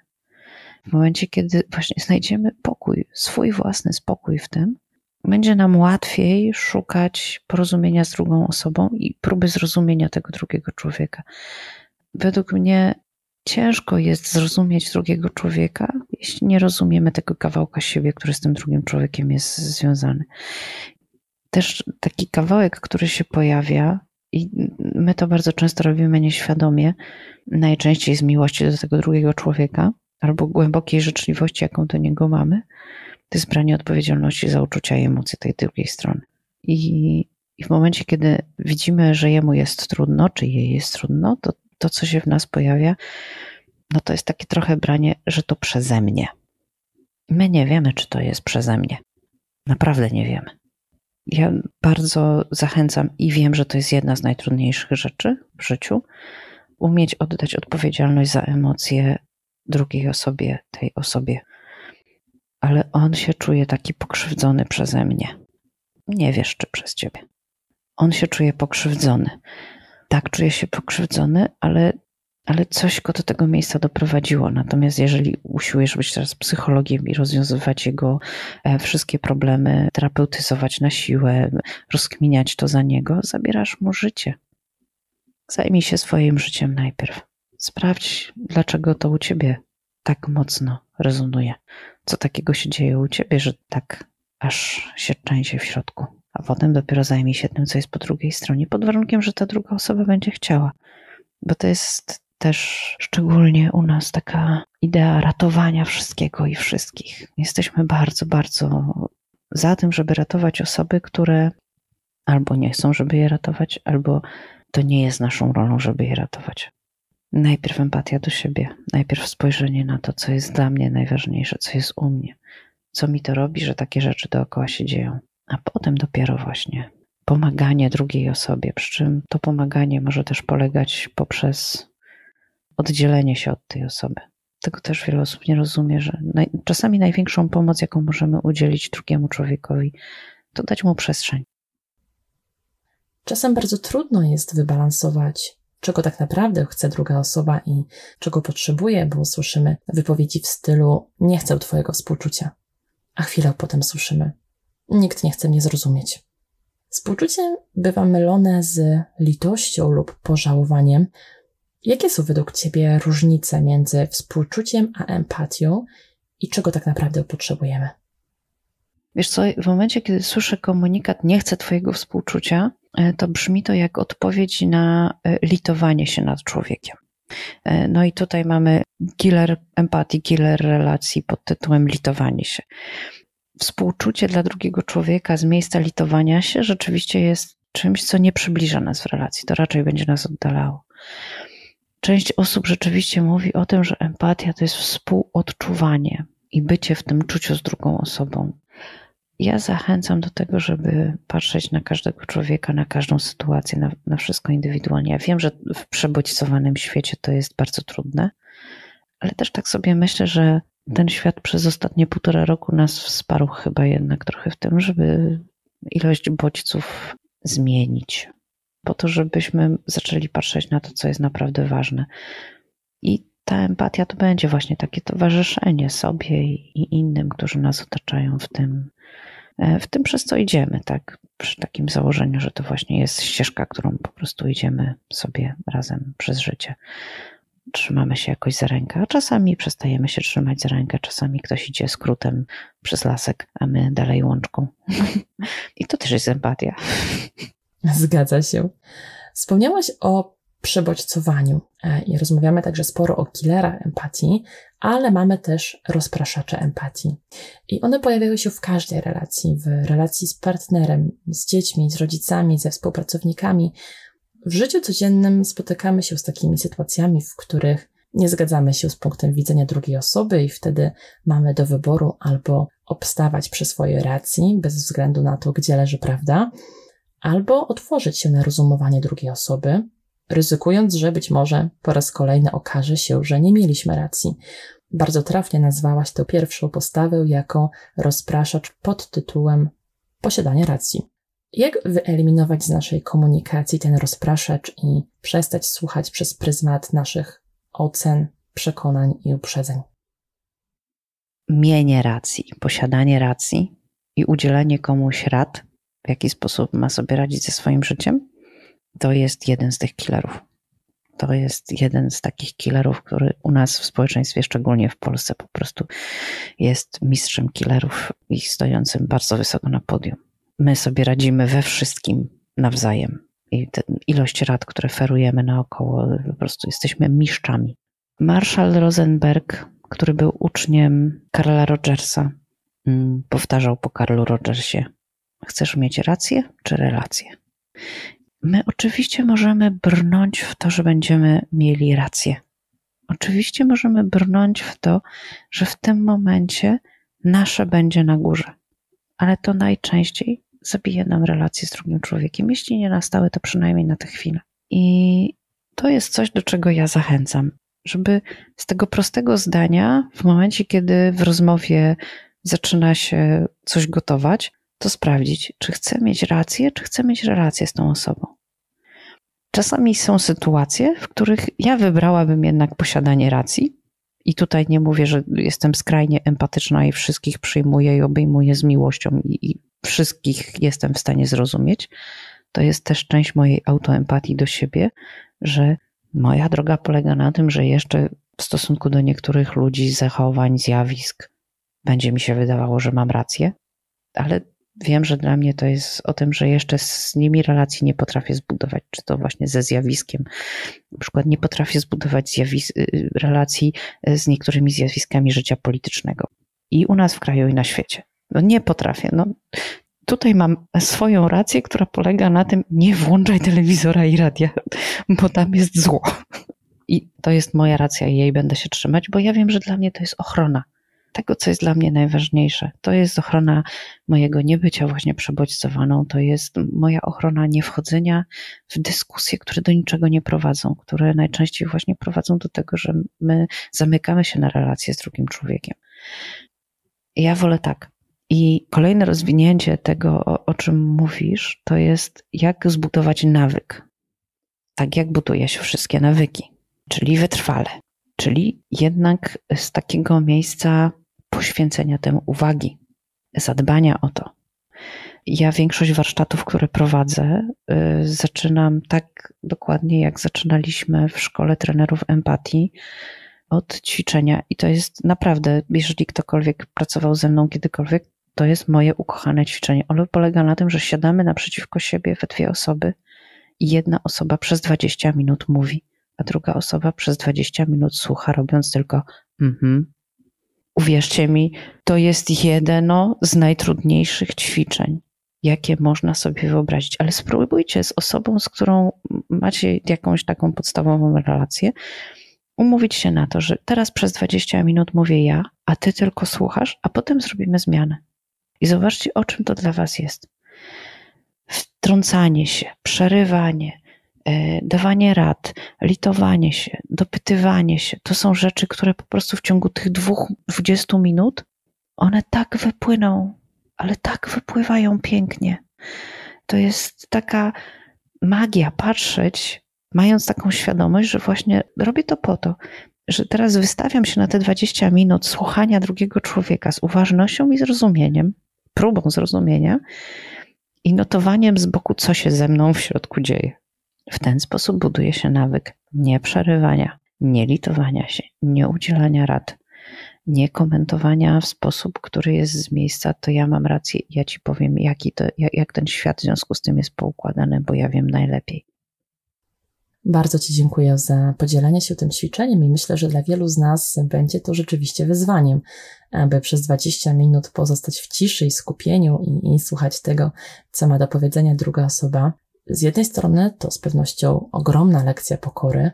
W momencie, kiedy właśnie znajdziemy pokój, swój własny spokój w tym, będzie nam łatwiej szukać porozumienia z drugą osobą i próby zrozumienia tego drugiego człowieka. Według mnie ciężko jest zrozumieć drugiego człowieka, jeśli nie rozumiemy tego kawałka siebie, który z tym drugim człowiekiem jest związany. Też taki kawałek, który się pojawia, i my to bardzo często robimy nieświadomie, najczęściej z miłości do tego drugiego człowieka, albo głębokiej życzliwości, jaką do niego mamy, to jest branie odpowiedzialności za uczucia i emocje tej drugiej strony. I, I w momencie, kiedy widzimy, że jemu jest trudno, czy jej jest trudno, to to, co się w nas pojawia, no to jest takie trochę branie, że to przeze mnie. My nie wiemy, czy to jest przeze mnie. Naprawdę nie wiemy. Ja bardzo zachęcam i wiem, że to jest jedna z najtrudniejszych rzeczy w życiu umieć oddać odpowiedzialność za emocje drugiej osobie, tej osobie, ale on się czuje taki pokrzywdzony przeze mnie. Nie wiesz, czy przez ciebie. On się czuje pokrzywdzony. Tak, czuje się pokrzywdzony, ale, ale coś go do tego miejsca doprowadziło. Natomiast jeżeli usiłujesz być teraz psychologiem i rozwiązywać jego e, wszystkie problemy, terapeutyzować na siłę, rozkminiać to za niego, zabierasz mu życie. Zajmij się swoim życiem najpierw. Sprawdź, dlaczego to u ciebie tak mocno rezonuje. Co takiego się dzieje u ciebie, że tak aż się trzęsie w środku, a potem dopiero zajmij się tym, co jest po drugiej stronie, pod warunkiem, że ta druga osoba będzie chciała. Bo to jest też szczególnie u nas taka idea ratowania wszystkiego i wszystkich. Jesteśmy bardzo, bardzo za tym, żeby ratować osoby, które albo nie chcą, żeby je ratować, albo to nie jest naszą rolą, żeby je ratować. Najpierw empatia do siebie, najpierw spojrzenie na to, co jest dla mnie najważniejsze, co jest u mnie, co mi to robi, że takie rzeczy dookoła się dzieją, a potem dopiero właśnie pomaganie drugiej osobie, przy czym to pomaganie może też polegać poprzez oddzielenie się od tej osoby. Tego też wiele osób nie rozumie, że naj, czasami największą pomoc, jaką możemy udzielić drugiemu człowiekowi, to dać mu przestrzeń. Czasem bardzo trudno jest wybalansować, czego tak naprawdę chce druga osoba i czego potrzebuje, bo słyszymy wypowiedzi w stylu: Nie chcę Twojego współczucia, a chwilę potem słyszymy: Nikt nie chce mnie zrozumieć. Współczucie bywa mylone z litością lub pożałowaniem. Jakie są według Ciebie różnice między współczuciem a empatią i czego tak naprawdę potrzebujemy? Wiesz co, w momencie, kiedy słyszę komunikat nie chcę Twojego współczucia, e, to brzmi to jak odpowiedź na e, litowanie się nad człowiekiem. E, no i tutaj mamy killer empatii, killer relacji pod tytułem litowanie się współczucie dla drugiego człowieka z miejsca litowania się rzeczywiście jest czymś, co nie przybliża nas w relacji, to raczej będzie nas oddalało. Część osób rzeczywiście mówi o tym, że empatia to jest współodczuwanie i bycie w tym czuciu z drugą osobą. Ja zachęcam do tego, żeby patrzeć na każdego człowieka, na każdą sytuację, na, na wszystko indywidualnie. Ja wiem, że w przebodźcowanym świecie to jest bardzo trudne, ale też tak sobie myślę, że ten świat przez ostatnie półtora roku nas wsparł chyba jednak trochę w tym, żeby ilość bodźców zmienić, po to, żebyśmy zaczęli patrzeć na to, co jest naprawdę ważne. I ta empatia to będzie właśnie takie towarzyszenie sobie i innym, którzy nas otaczają w tym, e, w tym przez co idziemy, tak? Przy takim założeniu, że to właśnie jest ścieżka, którą po prostu idziemy sobie razem przez życie trzymamy się jakoś za rękę, a czasami przestajemy się trzymać za rękę, czasami ktoś idzie skrótem przez lasek, a my dalej łączką. I to też jest empatia. Zgadza się. Wspomniałaś o przebodźcowaniu e, i rozmawiamy także sporo o killerach empatii, ale mamy też rozpraszacze empatii. I one pojawiają się w każdej relacji, w relacji z partnerem, z dziećmi, z rodzicami, ze współpracownikami, w życiu codziennym spotykamy się z takimi sytuacjami, w których nie zgadzamy się z punktem widzenia drugiej osoby i wtedy mamy do wyboru albo obstawać przy swojej racji, bez względu na to, gdzie leży prawda, albo otworzyć się na rozumowanie drugiej osoby, ryzykując, że być może po raz kolejny okaże się, że nie mieliśmy racji. Bardzo trafnie nazwałaś tę pierwszą postawę jako rozpraszacz pod tytułem posiadanie racji. Jak wyeliminować z naszej komunikacji ten rozpraszacz i przestać słuchać przez pryzmat naszych ocen, przekonań i uprzedzeń? Mienie racji, posiadanie racji i udzielenie komuś rad, w jaki sposób ma sobie radzić ze swoim życiem, to jest jeden z tych killerów. To jest jeden z takich killerów, który u nas w społeczeństwie, szczególnie w Polsce, po prostu jest mistrzem killerów i stojącym bardzo wysoko na podium my sobie radzimy we wszystkim nawzajem. I ilość rad, które ferujemy naokoło, po prostu jesteśmy mistrzami. Marshall Rosenberg, który był uczniem Karla Rogersa, mm, powtarzał po Karlu Rogersie: Chcesz mieć rację czy relację? My oczywiście możemy brnąć w to, że będziemy mieli rację. Oczywiście możemy brnąć w to, że w tym momencie nasze będzie na górze, ale to najczęściej zabije nam relację z drugim człowiekiem. Jeśli nie na stałe, to przynajmniej na tę chwilę. I to jest coś, do czego ja zachęcam, żeby z tego prostego zdania, w momencie, kiedy w rozmowie zaczyna się coś gotować, to sprawdzić, czy chcę mieć rację, czy chcę mieć relację z tą osobą. Czasami są sytuacje, w których ja wybrałabym jednak posiadanie racji, i tutaj nie mówię, że jestem skrajnie empatyczna i wszystkich przyjmuję i obejmuję z miłością i, i wszystkich jestem w stanie zrozumieć. To jest też część mojej autoempatii do siebie, że moja droga polega na tym, że jeszcze w stosunku do niektórych ludzi, zachowań, zjawisk, będzie mi się wydawało, że mam rację, ale wiem, że dla mnie to jest o tym, że jeszcze z nimi relacji nie potrafię zbudować, czy to właśnie ze zjawiskiem. Na przykład nie potrafię zbudować zjawis- y, relacji z niektórymi zjawiskami życia politycznego. I u nas w kraju, i na świecie. No nie potrafię. No, tutaj mam swoją rację, która polega na tym, nie włączaj telewizora i radia, bo tam jest zło. I to jest moja racja i jej będę się trzymać, bo ja wiem, że dla mnie to jest ochrona tego, co jest dla mnie najważniejsze. To jest ochrona mojego niebycia właśnie przebodźcowaną, to jest moja ochrona niewchodzenia w dyskusje, które do niczego nie prowadzą, które najczęściej właśnie prowadzą do tego, że my zamykamy się na relacje z drugim człowiekiem. Ja wolę tak. I kolejne rozwinięcie tego, o, o czym mówisz, to jest jak zbudować nawyk. Tak jak buduje się wszystkie nawyki, czyli wytrwale, czyli jednak z takiego miejsca poświęcenia temu uwagi, zadbania o to. Ja większość warsztatów, które prowadzę, y, zaczynam tak dokładnie, jak zaczynaliśmy w szkole trenerów empatii od ćwiczenia. I to jest naprawdę, jeżeli ktokolwiek pracował ze mną kiedykolwiek, to jest moje ukochane ćwiczenie. Ono polega na tym, że siadamy naprzeciwko siebie we dwie osoby i jedna osoba przez 20 minut mówi, a druga osoba przez 20 minut słucha, robiąc tylko mhm, Uwierzcie mi, to jest jedno z najtrudniejszych ćwiczeń, jakie można sobie wyobrazić, ale spróbujcie z osobą, z którą macie jakąś taką podstawową relację, umówić się na to, że teraz przez 20 minut mówię ja, a ty tylko słuchasz, a potem zrobimy zmianę. I zobaczcie, o czym to dla was jest. Wtrącanie się, przerywanie, E, dawanie rad, litowanie się, dopytywanie się, to są rzeczy, które po prostu w ciągu tych dwóch, dwudziestu minut, one tak wypłyną, ale tak wypływają pięknie. To jest taka magia patrzeć, mając taką świadomość, że właśnie robię to po to, że teraz wystawiam się na te 20 minut słuchania drugiego człowieka z uważnością i zrozumieniem, próbą zrozumienia i notowaniem z boku, co się ze mną w środku dzieje. W ten sposób buduje się nawyk nie przerywania, nie litowania się, nie udzielania rad, nie komentowania w sposób, który jest z miejsca, to ja mam rację ja ci powiem, jaki to, jak ten świat w związku z tym jest poukładany, bo ja wiem najlepiej. Bardzo Ci dziękuję za podzielenie się tym ćwiczeniem i myślę, że dla wielu z nas będzie to rzeczywiście wyzwaniem, aby przez 20 minut pozostać w ciszy i skupieniu i, i słuchać tego, co ma do powiedzenia druga osoba. Z jednej strony to z pewnością ogromna lekcja pokory,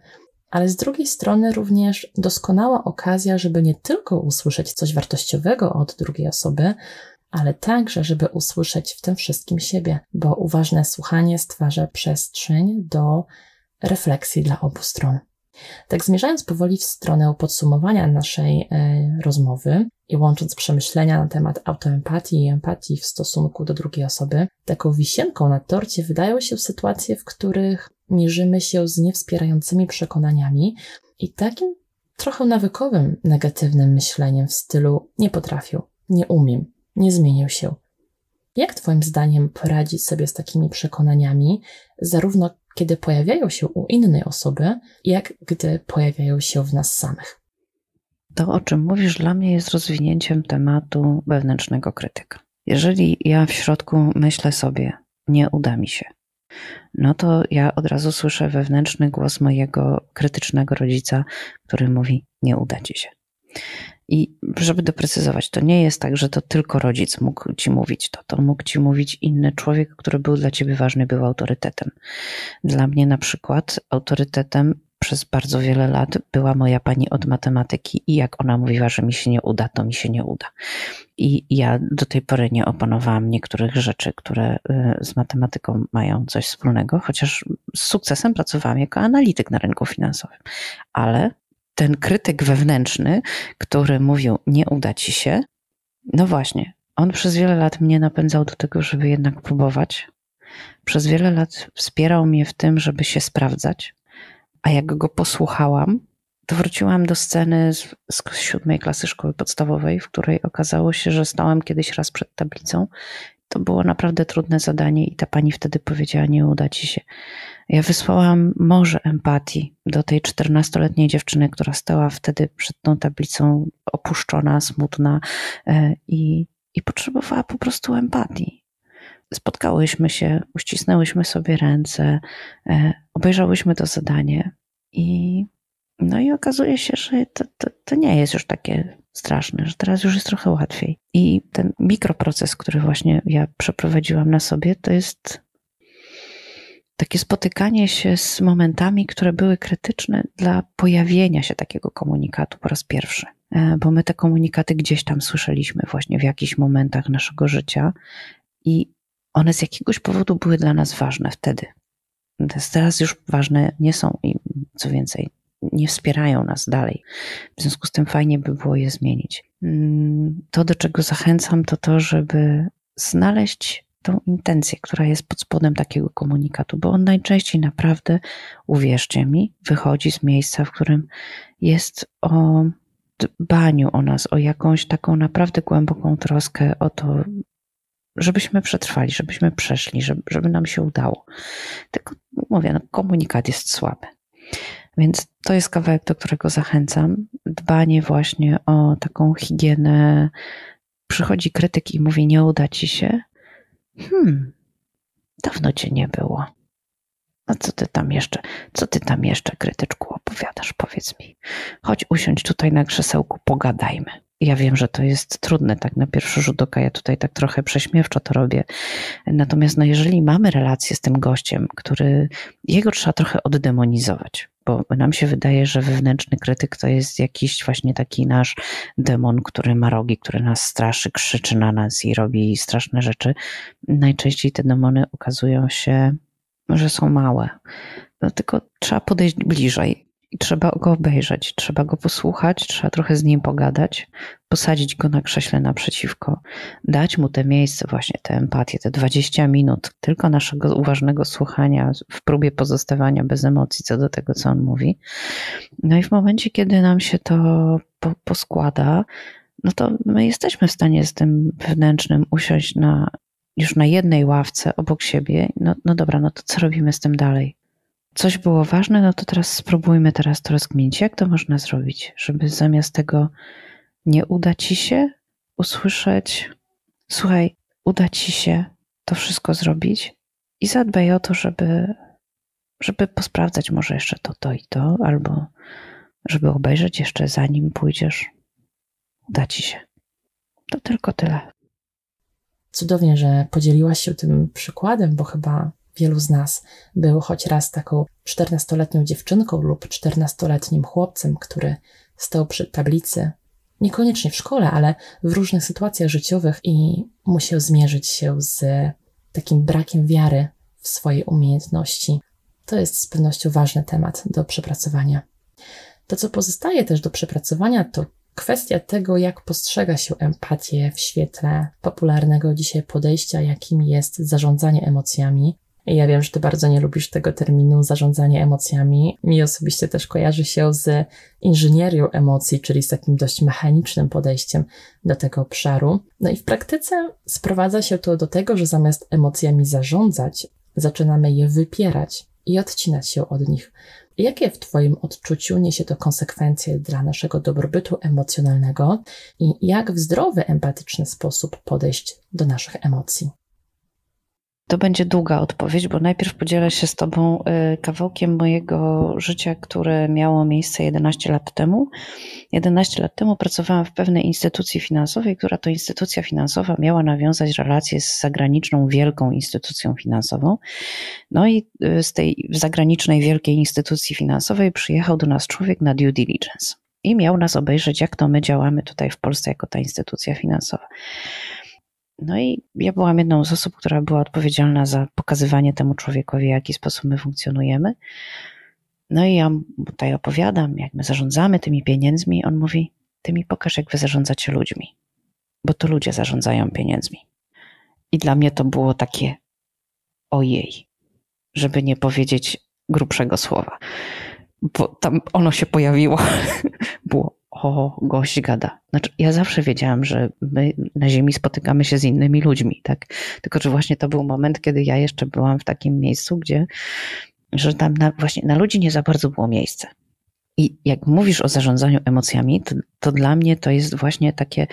ale z drugiej strony również doskonała okazja, żeby nie tylko usłyszeć coś wartościowego od drugiej osoby, ale także, żeby usłyszeć w tym wszystkim siebie, bo uważne słuchanie stwarza przestrzeń do refleksji dla obu stron. Tak zmierzając powoli w stronę podsumowania naszej e, rozmowy i łącząc przemyślenia na temat autoempatii i empatii w stosunku do drugiej osoby, taką wisienką na torcie wydają się sytuacje, w których mierzymy się z niewspierającymi przekonaniami i takim trochę nawykowym, negatywnym myśleniem w stylu nie potrafię, nie umiem, nie zmienię się. Jak Twoim zdaniem poradzić sobie z takimi przekonaniami, zarówno kiedy pojawiają się u innej osoby, jak gdy pojawiają się w nas samych. To, o czym mówisz, dla mnie jest rozwinięciem tematu wewnętrznego krytyka. Jeżeli ja w środku myślę sobie, nie uda mi się, no to ja od razu słyszę wewnętrzny głos mojego krytycznego rodzica, który mówi: Nie uda ci się. I żeby doprecyzować, to nie jest tak, że to tylko rodzic mógł ci mówić to, to mógł ci mówić inny człowiek, który był dla ciebie ważny, był autorytetem. Dla mnie na przykład autorytetem przez bardzo wiele lat była moja pani od matematyki i jak ona mówiła, że mi się nie uda, to mi się nie uda. I ja do tej pory nie opanowałam niektórych rzeczy, które y, z matematyką mają coś wspólnego, chociaż z sukcesem pracowałam jako analityk na rynku finansowym. Ale ten krytyk wewnętrzny, który mówił, nie uda ci się, no właśnie, on przez wiele lat mnie napędzał do tego, żeby jednak próbować. Przez wiele lat wspierał mnie w tym, żeby się sprawdzać, a jak go posłuchałam, to wróciłam do sceny z, z siódmej klasy szkoły podstawowej, w której okazało się, że stałam kiedyś raz przed tablicą. To było naprawdę trudne zadanie i ta pani wtedy powiedziała, nie uda ci się. Ja wysłałam morze empatii do tej czternastoletniej dziewczyny, która stała wtedy przed tą tablicą opuszczona, smutna e, i, i potrzebowała po prostu empatii. spotkałyśmy się, uścisnęłyśmy sobie ręce, e, obejrzałyśmy to zadanie i no i okazuje się, że to, to, to, nie jest już takie straszne, że teraz już jest trochę łatwiej. I ten mikroproces, który właśnie ja przeprowadziłam na sobie, to jest takie spotykanie się z momentami, które były krytyczne dla pojawienia się takiego komunikatu po raz pierwszy. E, bo my te komunikaty gdzieś tam słyszeliśmy właśnie w jakichś momentach naszego życia i one z jakiegoś powodu były dla nas ważne wtedy. Teraz już ważne nie są i co więcej, nie wspierają nas dalej. W związku z tym fajnie by było je zmienić. Mm, to, do czego zachęcam, to to, żeby znaleźć tą intencję, która jest pod spodem takiego komunikatu, bo on najczęściej naprawdę, uwierzcie mi, wychodzi z miejsca, w którym jest o dbaniu o nas, o jakąś taką naprawdę głęboką troskę o to, żebyśmy przetrwali, żebyśmy przeszli, żeby, żeby nam się udało. Tylko mówię, no, komunikat jest słaby. Więc to jest kawałek, do którego zachęcam. Dbanie właśnie o taką higienę. Przychodzi krytyk i mówi, nie uda ci się. Hmm, dawno cię nie było. A co ty tam jeszcze, co ty tam jeszcze, krytyczku, opowiadasz? Powiedz mi. Chodź usiądź tutaj na krzesełku, pogadajmy. Ja wiem, że to jest trudne, tak na pierwszy rzut oka, ja tutaj tak trochę prześmiewczo to robię. Natomiast no, jeżeli mamy relację z tym gościem, który, jego trzeba trochę oddemonizować, bo nam się wydaje, że wewnętrzny krytyk to jest jakiś właśnie taki nasz demon, który ma rogi, który nas straszy, krzyczy na nas i robi straszne rzeczy. Najczęściej te demony okazują się, że są małe. No tylko trzeba podejść bliżej i trzeba go obejrzeć, trzeba go posłuchać, trzeba trochę z nim pogadać, posadzić go na krześle naprzeciwko, dać mu te miejsce, właśnie tę empatię, te 20 minut tylko naszego uważnego słuchania w próbie pozostawania bez emocji co do tego, co on mówi. No i w momencie, kiedy nam się to po, poskłada, no to my jesteśmy w stanie z tym wewnętrznym usiąść na, już na jednej ławce obok siebie. No, no dobra, no to co robimy z tym dalej? Coś było ważne, no to teraz spróbujmy teraz to rozkminić. Jak to można zrobić, żeby zamiast tego nie uda ci się usłyszeć, słuchaj, uda ci się to wszystko zrobić i zadbaj o to, żeby, żeby posprawdzać może jeszcze to, to i to, albo żeby obejrzeć jeszcze zanim pójdziesz. Uda ci się. To tylko tyle. Cudownie, że podzieliłaś się tym przykładem, bo chyba Wielu z nas był choć raz taką 14-letnią dziewczynką lub 14-letnim chłopcem, który stał przy tablicy, niekoniecznie w szkole, ale w różnych sytuacjach życiowych i musiał zmierzyć się z takim brakiem wiary w swoje umiejętności. To jest z pewnością ważny temat do przepracowania. To, co pozostaje też do przepracowania, to kwestia tego, jak postrzega się empatię w świetle popularnego dzisiaj podejścia, jakim jest zarządzanie emocjami, ja wiem, że ty bardzo nie lubisz tego terminu zarządzanie emocjami. Mi osobiście też kojarzy się z inżynierią emocji, czyli z takim dość mechanicznym podejściem do tego obszaru. No i w praktyce sprowadza się to do tego, że zamiast emocjami zarządzać, zaczynamy je wypierać i odcinać się od nich. Jakie w Twoim odczuciu niesie to konsekwencje dla naszego dobrobytu emocjonalnego i jak w zdrowy, empatyczny sposób podejść do naszych emocji? To będzie długa odpowiedź, bo najpierw podzielę się z Tobą y, kawałkiem mojego życia, które miało miejsce 11 lat temu. 11 lat temu pracowałam w pewnej instytucji finansowej, która to instytucja finansowa miała nawiązać relacje z zagraniczną wielką instytucją finansową. No i y, z tej zagranicznej wielkiej instytucji finansowej przyjechał do nas człowiek na due diligence i miał nas obejrzeć, jak to my działamy tutaj w Polsce jako ta instytucja finansowa. No i ja byłam jedną z osób, która była odpowiedzialna za pokazywanie temu człowiekowi, w jaki sposób my funkcjonujemy. No i ja tutaj opowiadam, jak my zarządzamy tymi pieniędzmi. On mówi: Ty mi pokaż, jak wy zarządzacie ludźmi, bo to ludzie zarządzają pieniędzmi. I dla mnie to było takie ojej, żeby nie powiedzieć grubszego słowa, bo tam ono się pojawiło. było o, gość gada. Znaczy, ja zawsze wiedziałam, że my na Ziemi spotykamy się z innymi ludźmi, tak? Tylko, że właśnie to był moment, kiedy ja jeszcze byłam w takim miejscu, gdzie, że tam na, właśnie na ludzi nie za bardzo było miejsce. I jak mówisz o zarządzaniu emocjami, to, to dla mnie to jest właśnie takie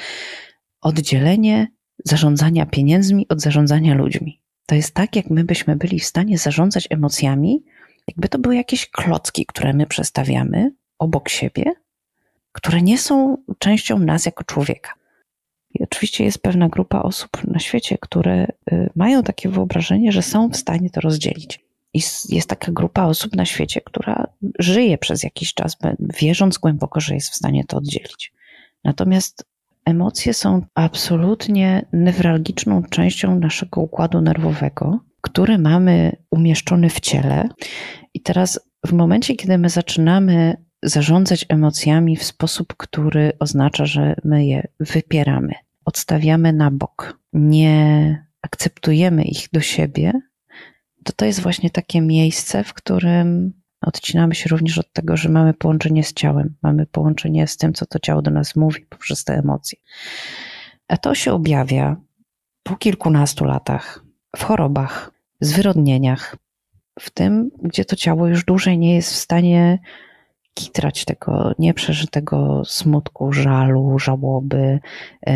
oddzielenie zarządzania pieniędzmi od zarządzania ludźmi. To jest tak, jak my byśmy byli w stanie zarządzać emocjami, jakby to były jakieś klocki, które my przestawiamy obok siebie, które nie są częścią nas jako człowieka. I oczywiście jest pewna grupa osób na świecie, które y, mają takie wyobrażenie, że są w stanie to rozdzielić. I jest taka grupa osób na świecie, która żyje przez jakiś czas, wierząc głęboko, że jest w stanie to oddzielić. Natomiast emocje są absolutnie newralgiczną częścią naszego układu nerwowego, który mamy umieszczony w ciele. I teraz, w momencie, kiedy my zaczynamy zarządzać emocjami w sposób, który oznacza, że my je wypieramy, odstawiamy na bok, nie akceptujemy ich do siebie, to to jest właśnie takie miejsce, w którym odcinamy się również od tego, że mamy połączenie z ciałem, mamy połączenie z tym, co to ciało do nas mówi poprzez te emocje. A to się objawia po kilkunastu latach w chorobach, zwyrodnieniach, w tym, gdzie to ciało już dłużej nie jest w stanie kitrać tego nieprzeżytego smutku, żalu, żałoby, e,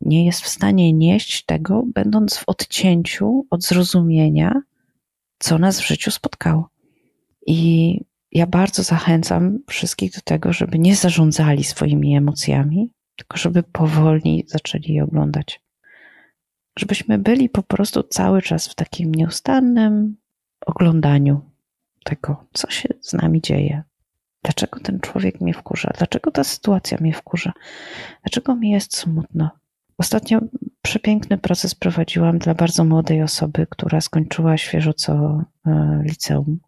nie jest w stanie nieść tego, będąc w odcięciu od zrozumienia, co nas w życiu spotkało. I ja bardzo zachęcam wszystkich do tego, żeby nie zarządzali swoimi emocjami, tylko żeby powoli zaczęli je oglądać. Żebyśmy byli po prostu cały czas w takim nieustannym oglądaniu tego, co się z nami dzieje. Dlaczego ten człowiek mnie wkurza? Dlaczego ta sytuacja mnie wkurza? Dlaczego mi jest smutno? Ostatnio przepiękny proces prowadziłam dla bardzo młodej osoby, która skończyła świeżo co e, liceum.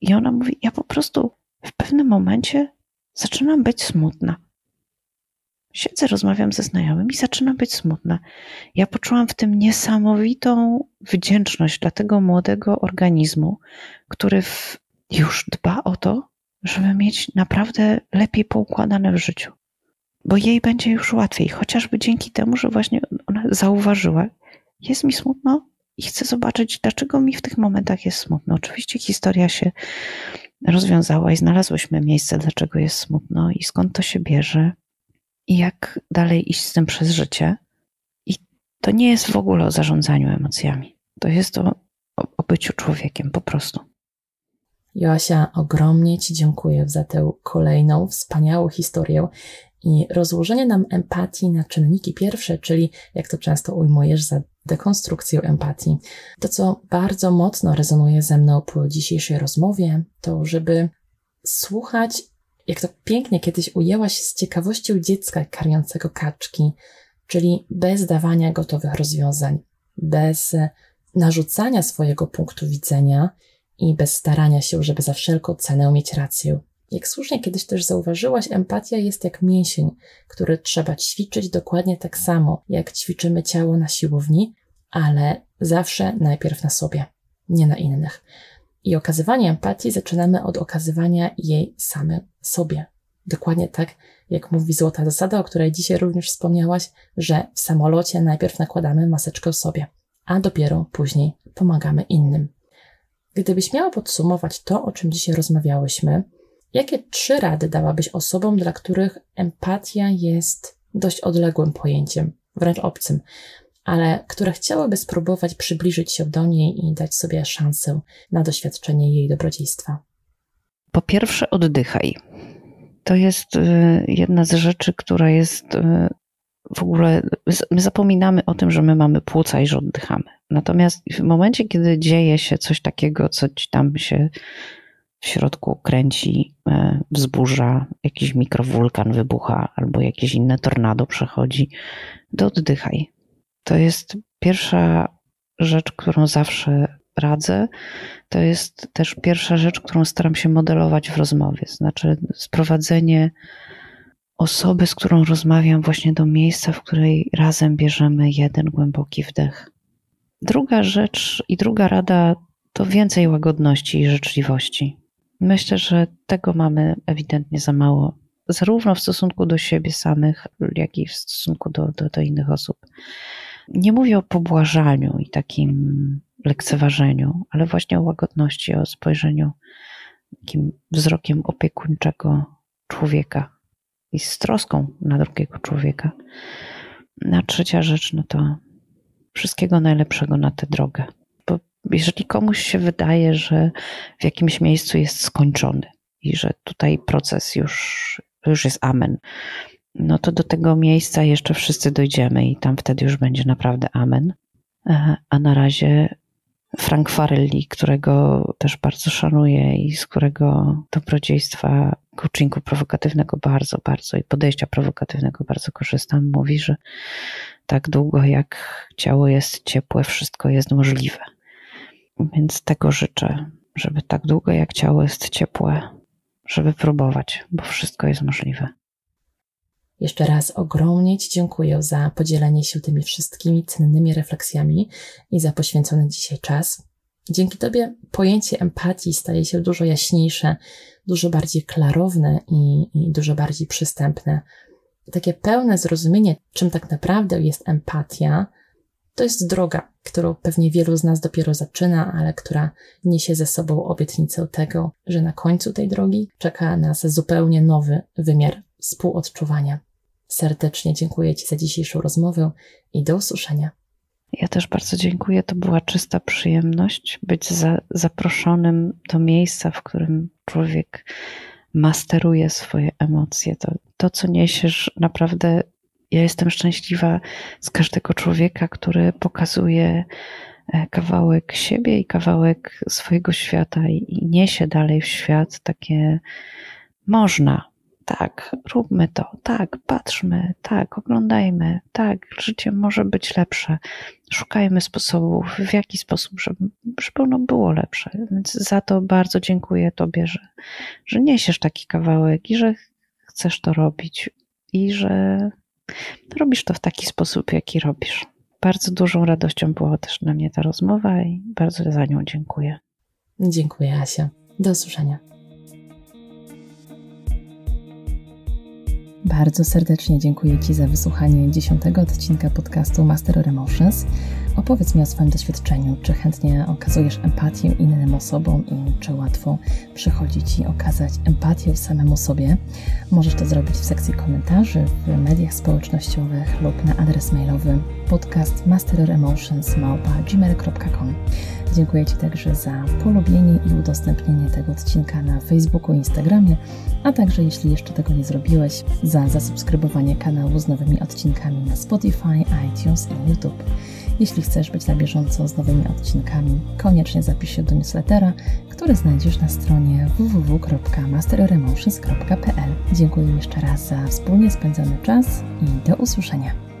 I ona mówi: Ja po prostu w pewnym momencie zaczynam być smutna. Siedzę, rozmawiam ze znajomym i zaczynam być smutna. Ja poczułam w tym niesamowitą wdzięczność dla tego młodego organizmu, który w, już dba o to, żeby mieć naprawdę lepiej poukładane w życiu. Bo jej będzie już łatwiej, chociażby dzięki temu, że właśnie ona zauważyła, jest mi smutno i chcę zobaczyć, dlaczego mi w tych momentach jest smutno. Oczywiście historia się rozwiązała i znalazłyśmy miejsce, dlaczego jest smutno i skąd to się bierze i jak dalej iść z tym przez życie. I to nie jest w ogóle o zarządzaniu emocjami. To jest o, o, o byciu człowiekiem po prostu. Joasia, ogromnie Ci dziękuję za tę kolejną wspaniałą historię i rozłożenie nam empatii na czynniki pierwsze, czyli jak to często ujmujesz, za dekonstrukcję empatii. To, co bardzo mocno rezonuje ze mną po dzisiejszej rozmowie, to żeby słuchać, jak to pięknie kiedyś ujęłaś z ciekawością dziecka karmiącego kaczki, czyli bez dawania gotowych rozwiązań, bez narzucania swojego punktu widzenia i bez starania się, żeby za wszelką cenę mieć rację. Jak słusznie kiedyś też zauważyłaś, empatia jest jak mięsień, który trzeba ćwiczyć dokładnie tak samo, jak ćwiczymy ciało na siłowni, ale zawsze najpierw na sobie, nie na innych. I okazywanie empatii zaczynamy od okazywania jej samym sobie. Dokładnie tak, jak mówi złota zasada, o której dzisiaj również wspomniałaś, że w samolocie najpierw nakładamy maseczkę sobie, a dopiero później pomagamy innym. Gdybyś miała podsumować to, o czym dzisiaj rozmawiałyśmy, jakie trzy rady dałabyś osobom, dla których empatia jest dość odległym pojęciem, wręcz obcym, ale które chciałyby spróbować przybliżyć się do niej i dać sobie szansę na doświadczenie jej dobrodziejstwa? Po pierwsze, oddychaj. To jest y, jedna z rzeczy, która jest y, w ogóle. My zapominamy o tym, że my mamy płuca i że oddychamy. Natomiast w momencie, kiedy dzieje się coś takiego, co ci tam się w środku kręci, e, wzburza, jakiś mikrowulkan wybucha albo jakieś inne tornado przechodzi, to oddychaj. To jest pierwsza rzecz, którą zawsze radzę. To jest też pierwsza rzecz, którą staram się modelować w rozmowie. Znaczy, sprowadzenie osoby, z którą rozmawiam, właśnie do miejsca, w której razem bierzemy jeden głęboki wdech. Druga rzecz i druga rada to więcej łagodności i życzliwości. Myślę, że tego mamy ewidentnie za mało, zarówno w stosunku do siebie samych, jak i w stosunku do, do, do innych osób. Nie mówię o pobłażaniu i takim lekceważeniu, ale właśnie o łagodności, o spojrzeniu takim wzrokiem opiekuńczego człowieka i z troską na drugiego człowieka. A trzecia rzecz, no to wszystkiego najlepszego na tę drogę. Bo Jeżeli komuś się wydaje, że w jakimś miejscu jest skończony i że tutaj proces już, już jest amen, no to do tego miejsca jeszcze wszyscy dojdziemy i tam wtedy już będzie naprawdę amen. E, a na razie Frank Farelli, którego też bardzo szanuję i z którego dobrodziejstwa coachingu prowokatywnego bardzo, bardzo i podejścia prowokatywnego bardzo korzystam, mówi, że tak długo jak ciało jest ciepłe, wszystko jest możliwe. Więc tego życzę, żeby tak długo jak ciało jest ciepłe, żeby próbować, bo wszystko jest możliwe. Jeszcze raz ogromnie Ci dziękuję za podzielenie się tymi wszystkimi cennymi refleksjami i za poświęcony dzisiaj czas. Dzięki Tobie pojęcie empatii staje się dużo jaśniejsze, dużo bardziej klarowne i, i dużo bardziej przystępne. Takie pełne zrozumienie, czym tak naprawdę jest empatia, to jest droga, którą pewnie wielu z nas dopiero zaczyna, ale która niesie ze sobą obietnicę tego, że na końcu tej drogi czeka nas zupełnie nowy wymiar współodczuwania. Serdecznie dziękuję Ci za dzisiejszą rozmowę i do usłyszenia. Ja też bardzo dziękuję. To była czysta przyjemność być za, zaproszonym do miejsca, w którym człowiek masteruje swoje emocje. To, to, co niesiesz, naprawdę ja jestem szczęśliwa z każdego człowieka, który pokazuje e, kawałek siebie i kawałek swojego świata i, i niesie dalej w świat takie można, tak, róbmy to, tak, patrzmy, tak, oglądajmy, tak, życie może być lepsze. Szukajmy sposobów, w jaki sposób, żeby, żeby ono było lepsze. Więc za to bardzo dziękuję Tobie, że, że niesiesz taki kawałek i że chcesz to robić i że robisz to w taki sposób, jaki robisz. Bardzo dużą radością była też dla mnie ta rozmowa i bardzo za nią dziękuję. Dziękuję, Asia. Do usłyszenia. Bardzo serdecznie dziękuję Ci za wysłuchanie dziesiątego odcinka podcastu Master of Emotions. Opowiedz mi o swoim doświadczeniu, czy chętnie okazujesz empatię innym osobom i czy łatwo przychodzi Ci okazać empatię samemu sobie. Możesz to zrobić w sekcji komentarzy, w mediach społecznościowych lub na adres mailowy podcast masteroremotions.gmail.com Dziękuję Ci także za polubienie i udostępnienie tego odcinka na Facebooku i Instagramie, a także jeśli jeszcze tego nie zrobiłeś, za zasubskrybowanie kanału z nowymi odcinkami na Spotify, iTunes i YouTube. Jeśli chcesz być na bieżąco z nowymi odcinkami, koniecznie zapisz się do newslettera, który znajdziesz na stronie www.masteremotions.pl. Dziękuję jeszcze raz za wspólnie spędzony czas i do usłyszenia.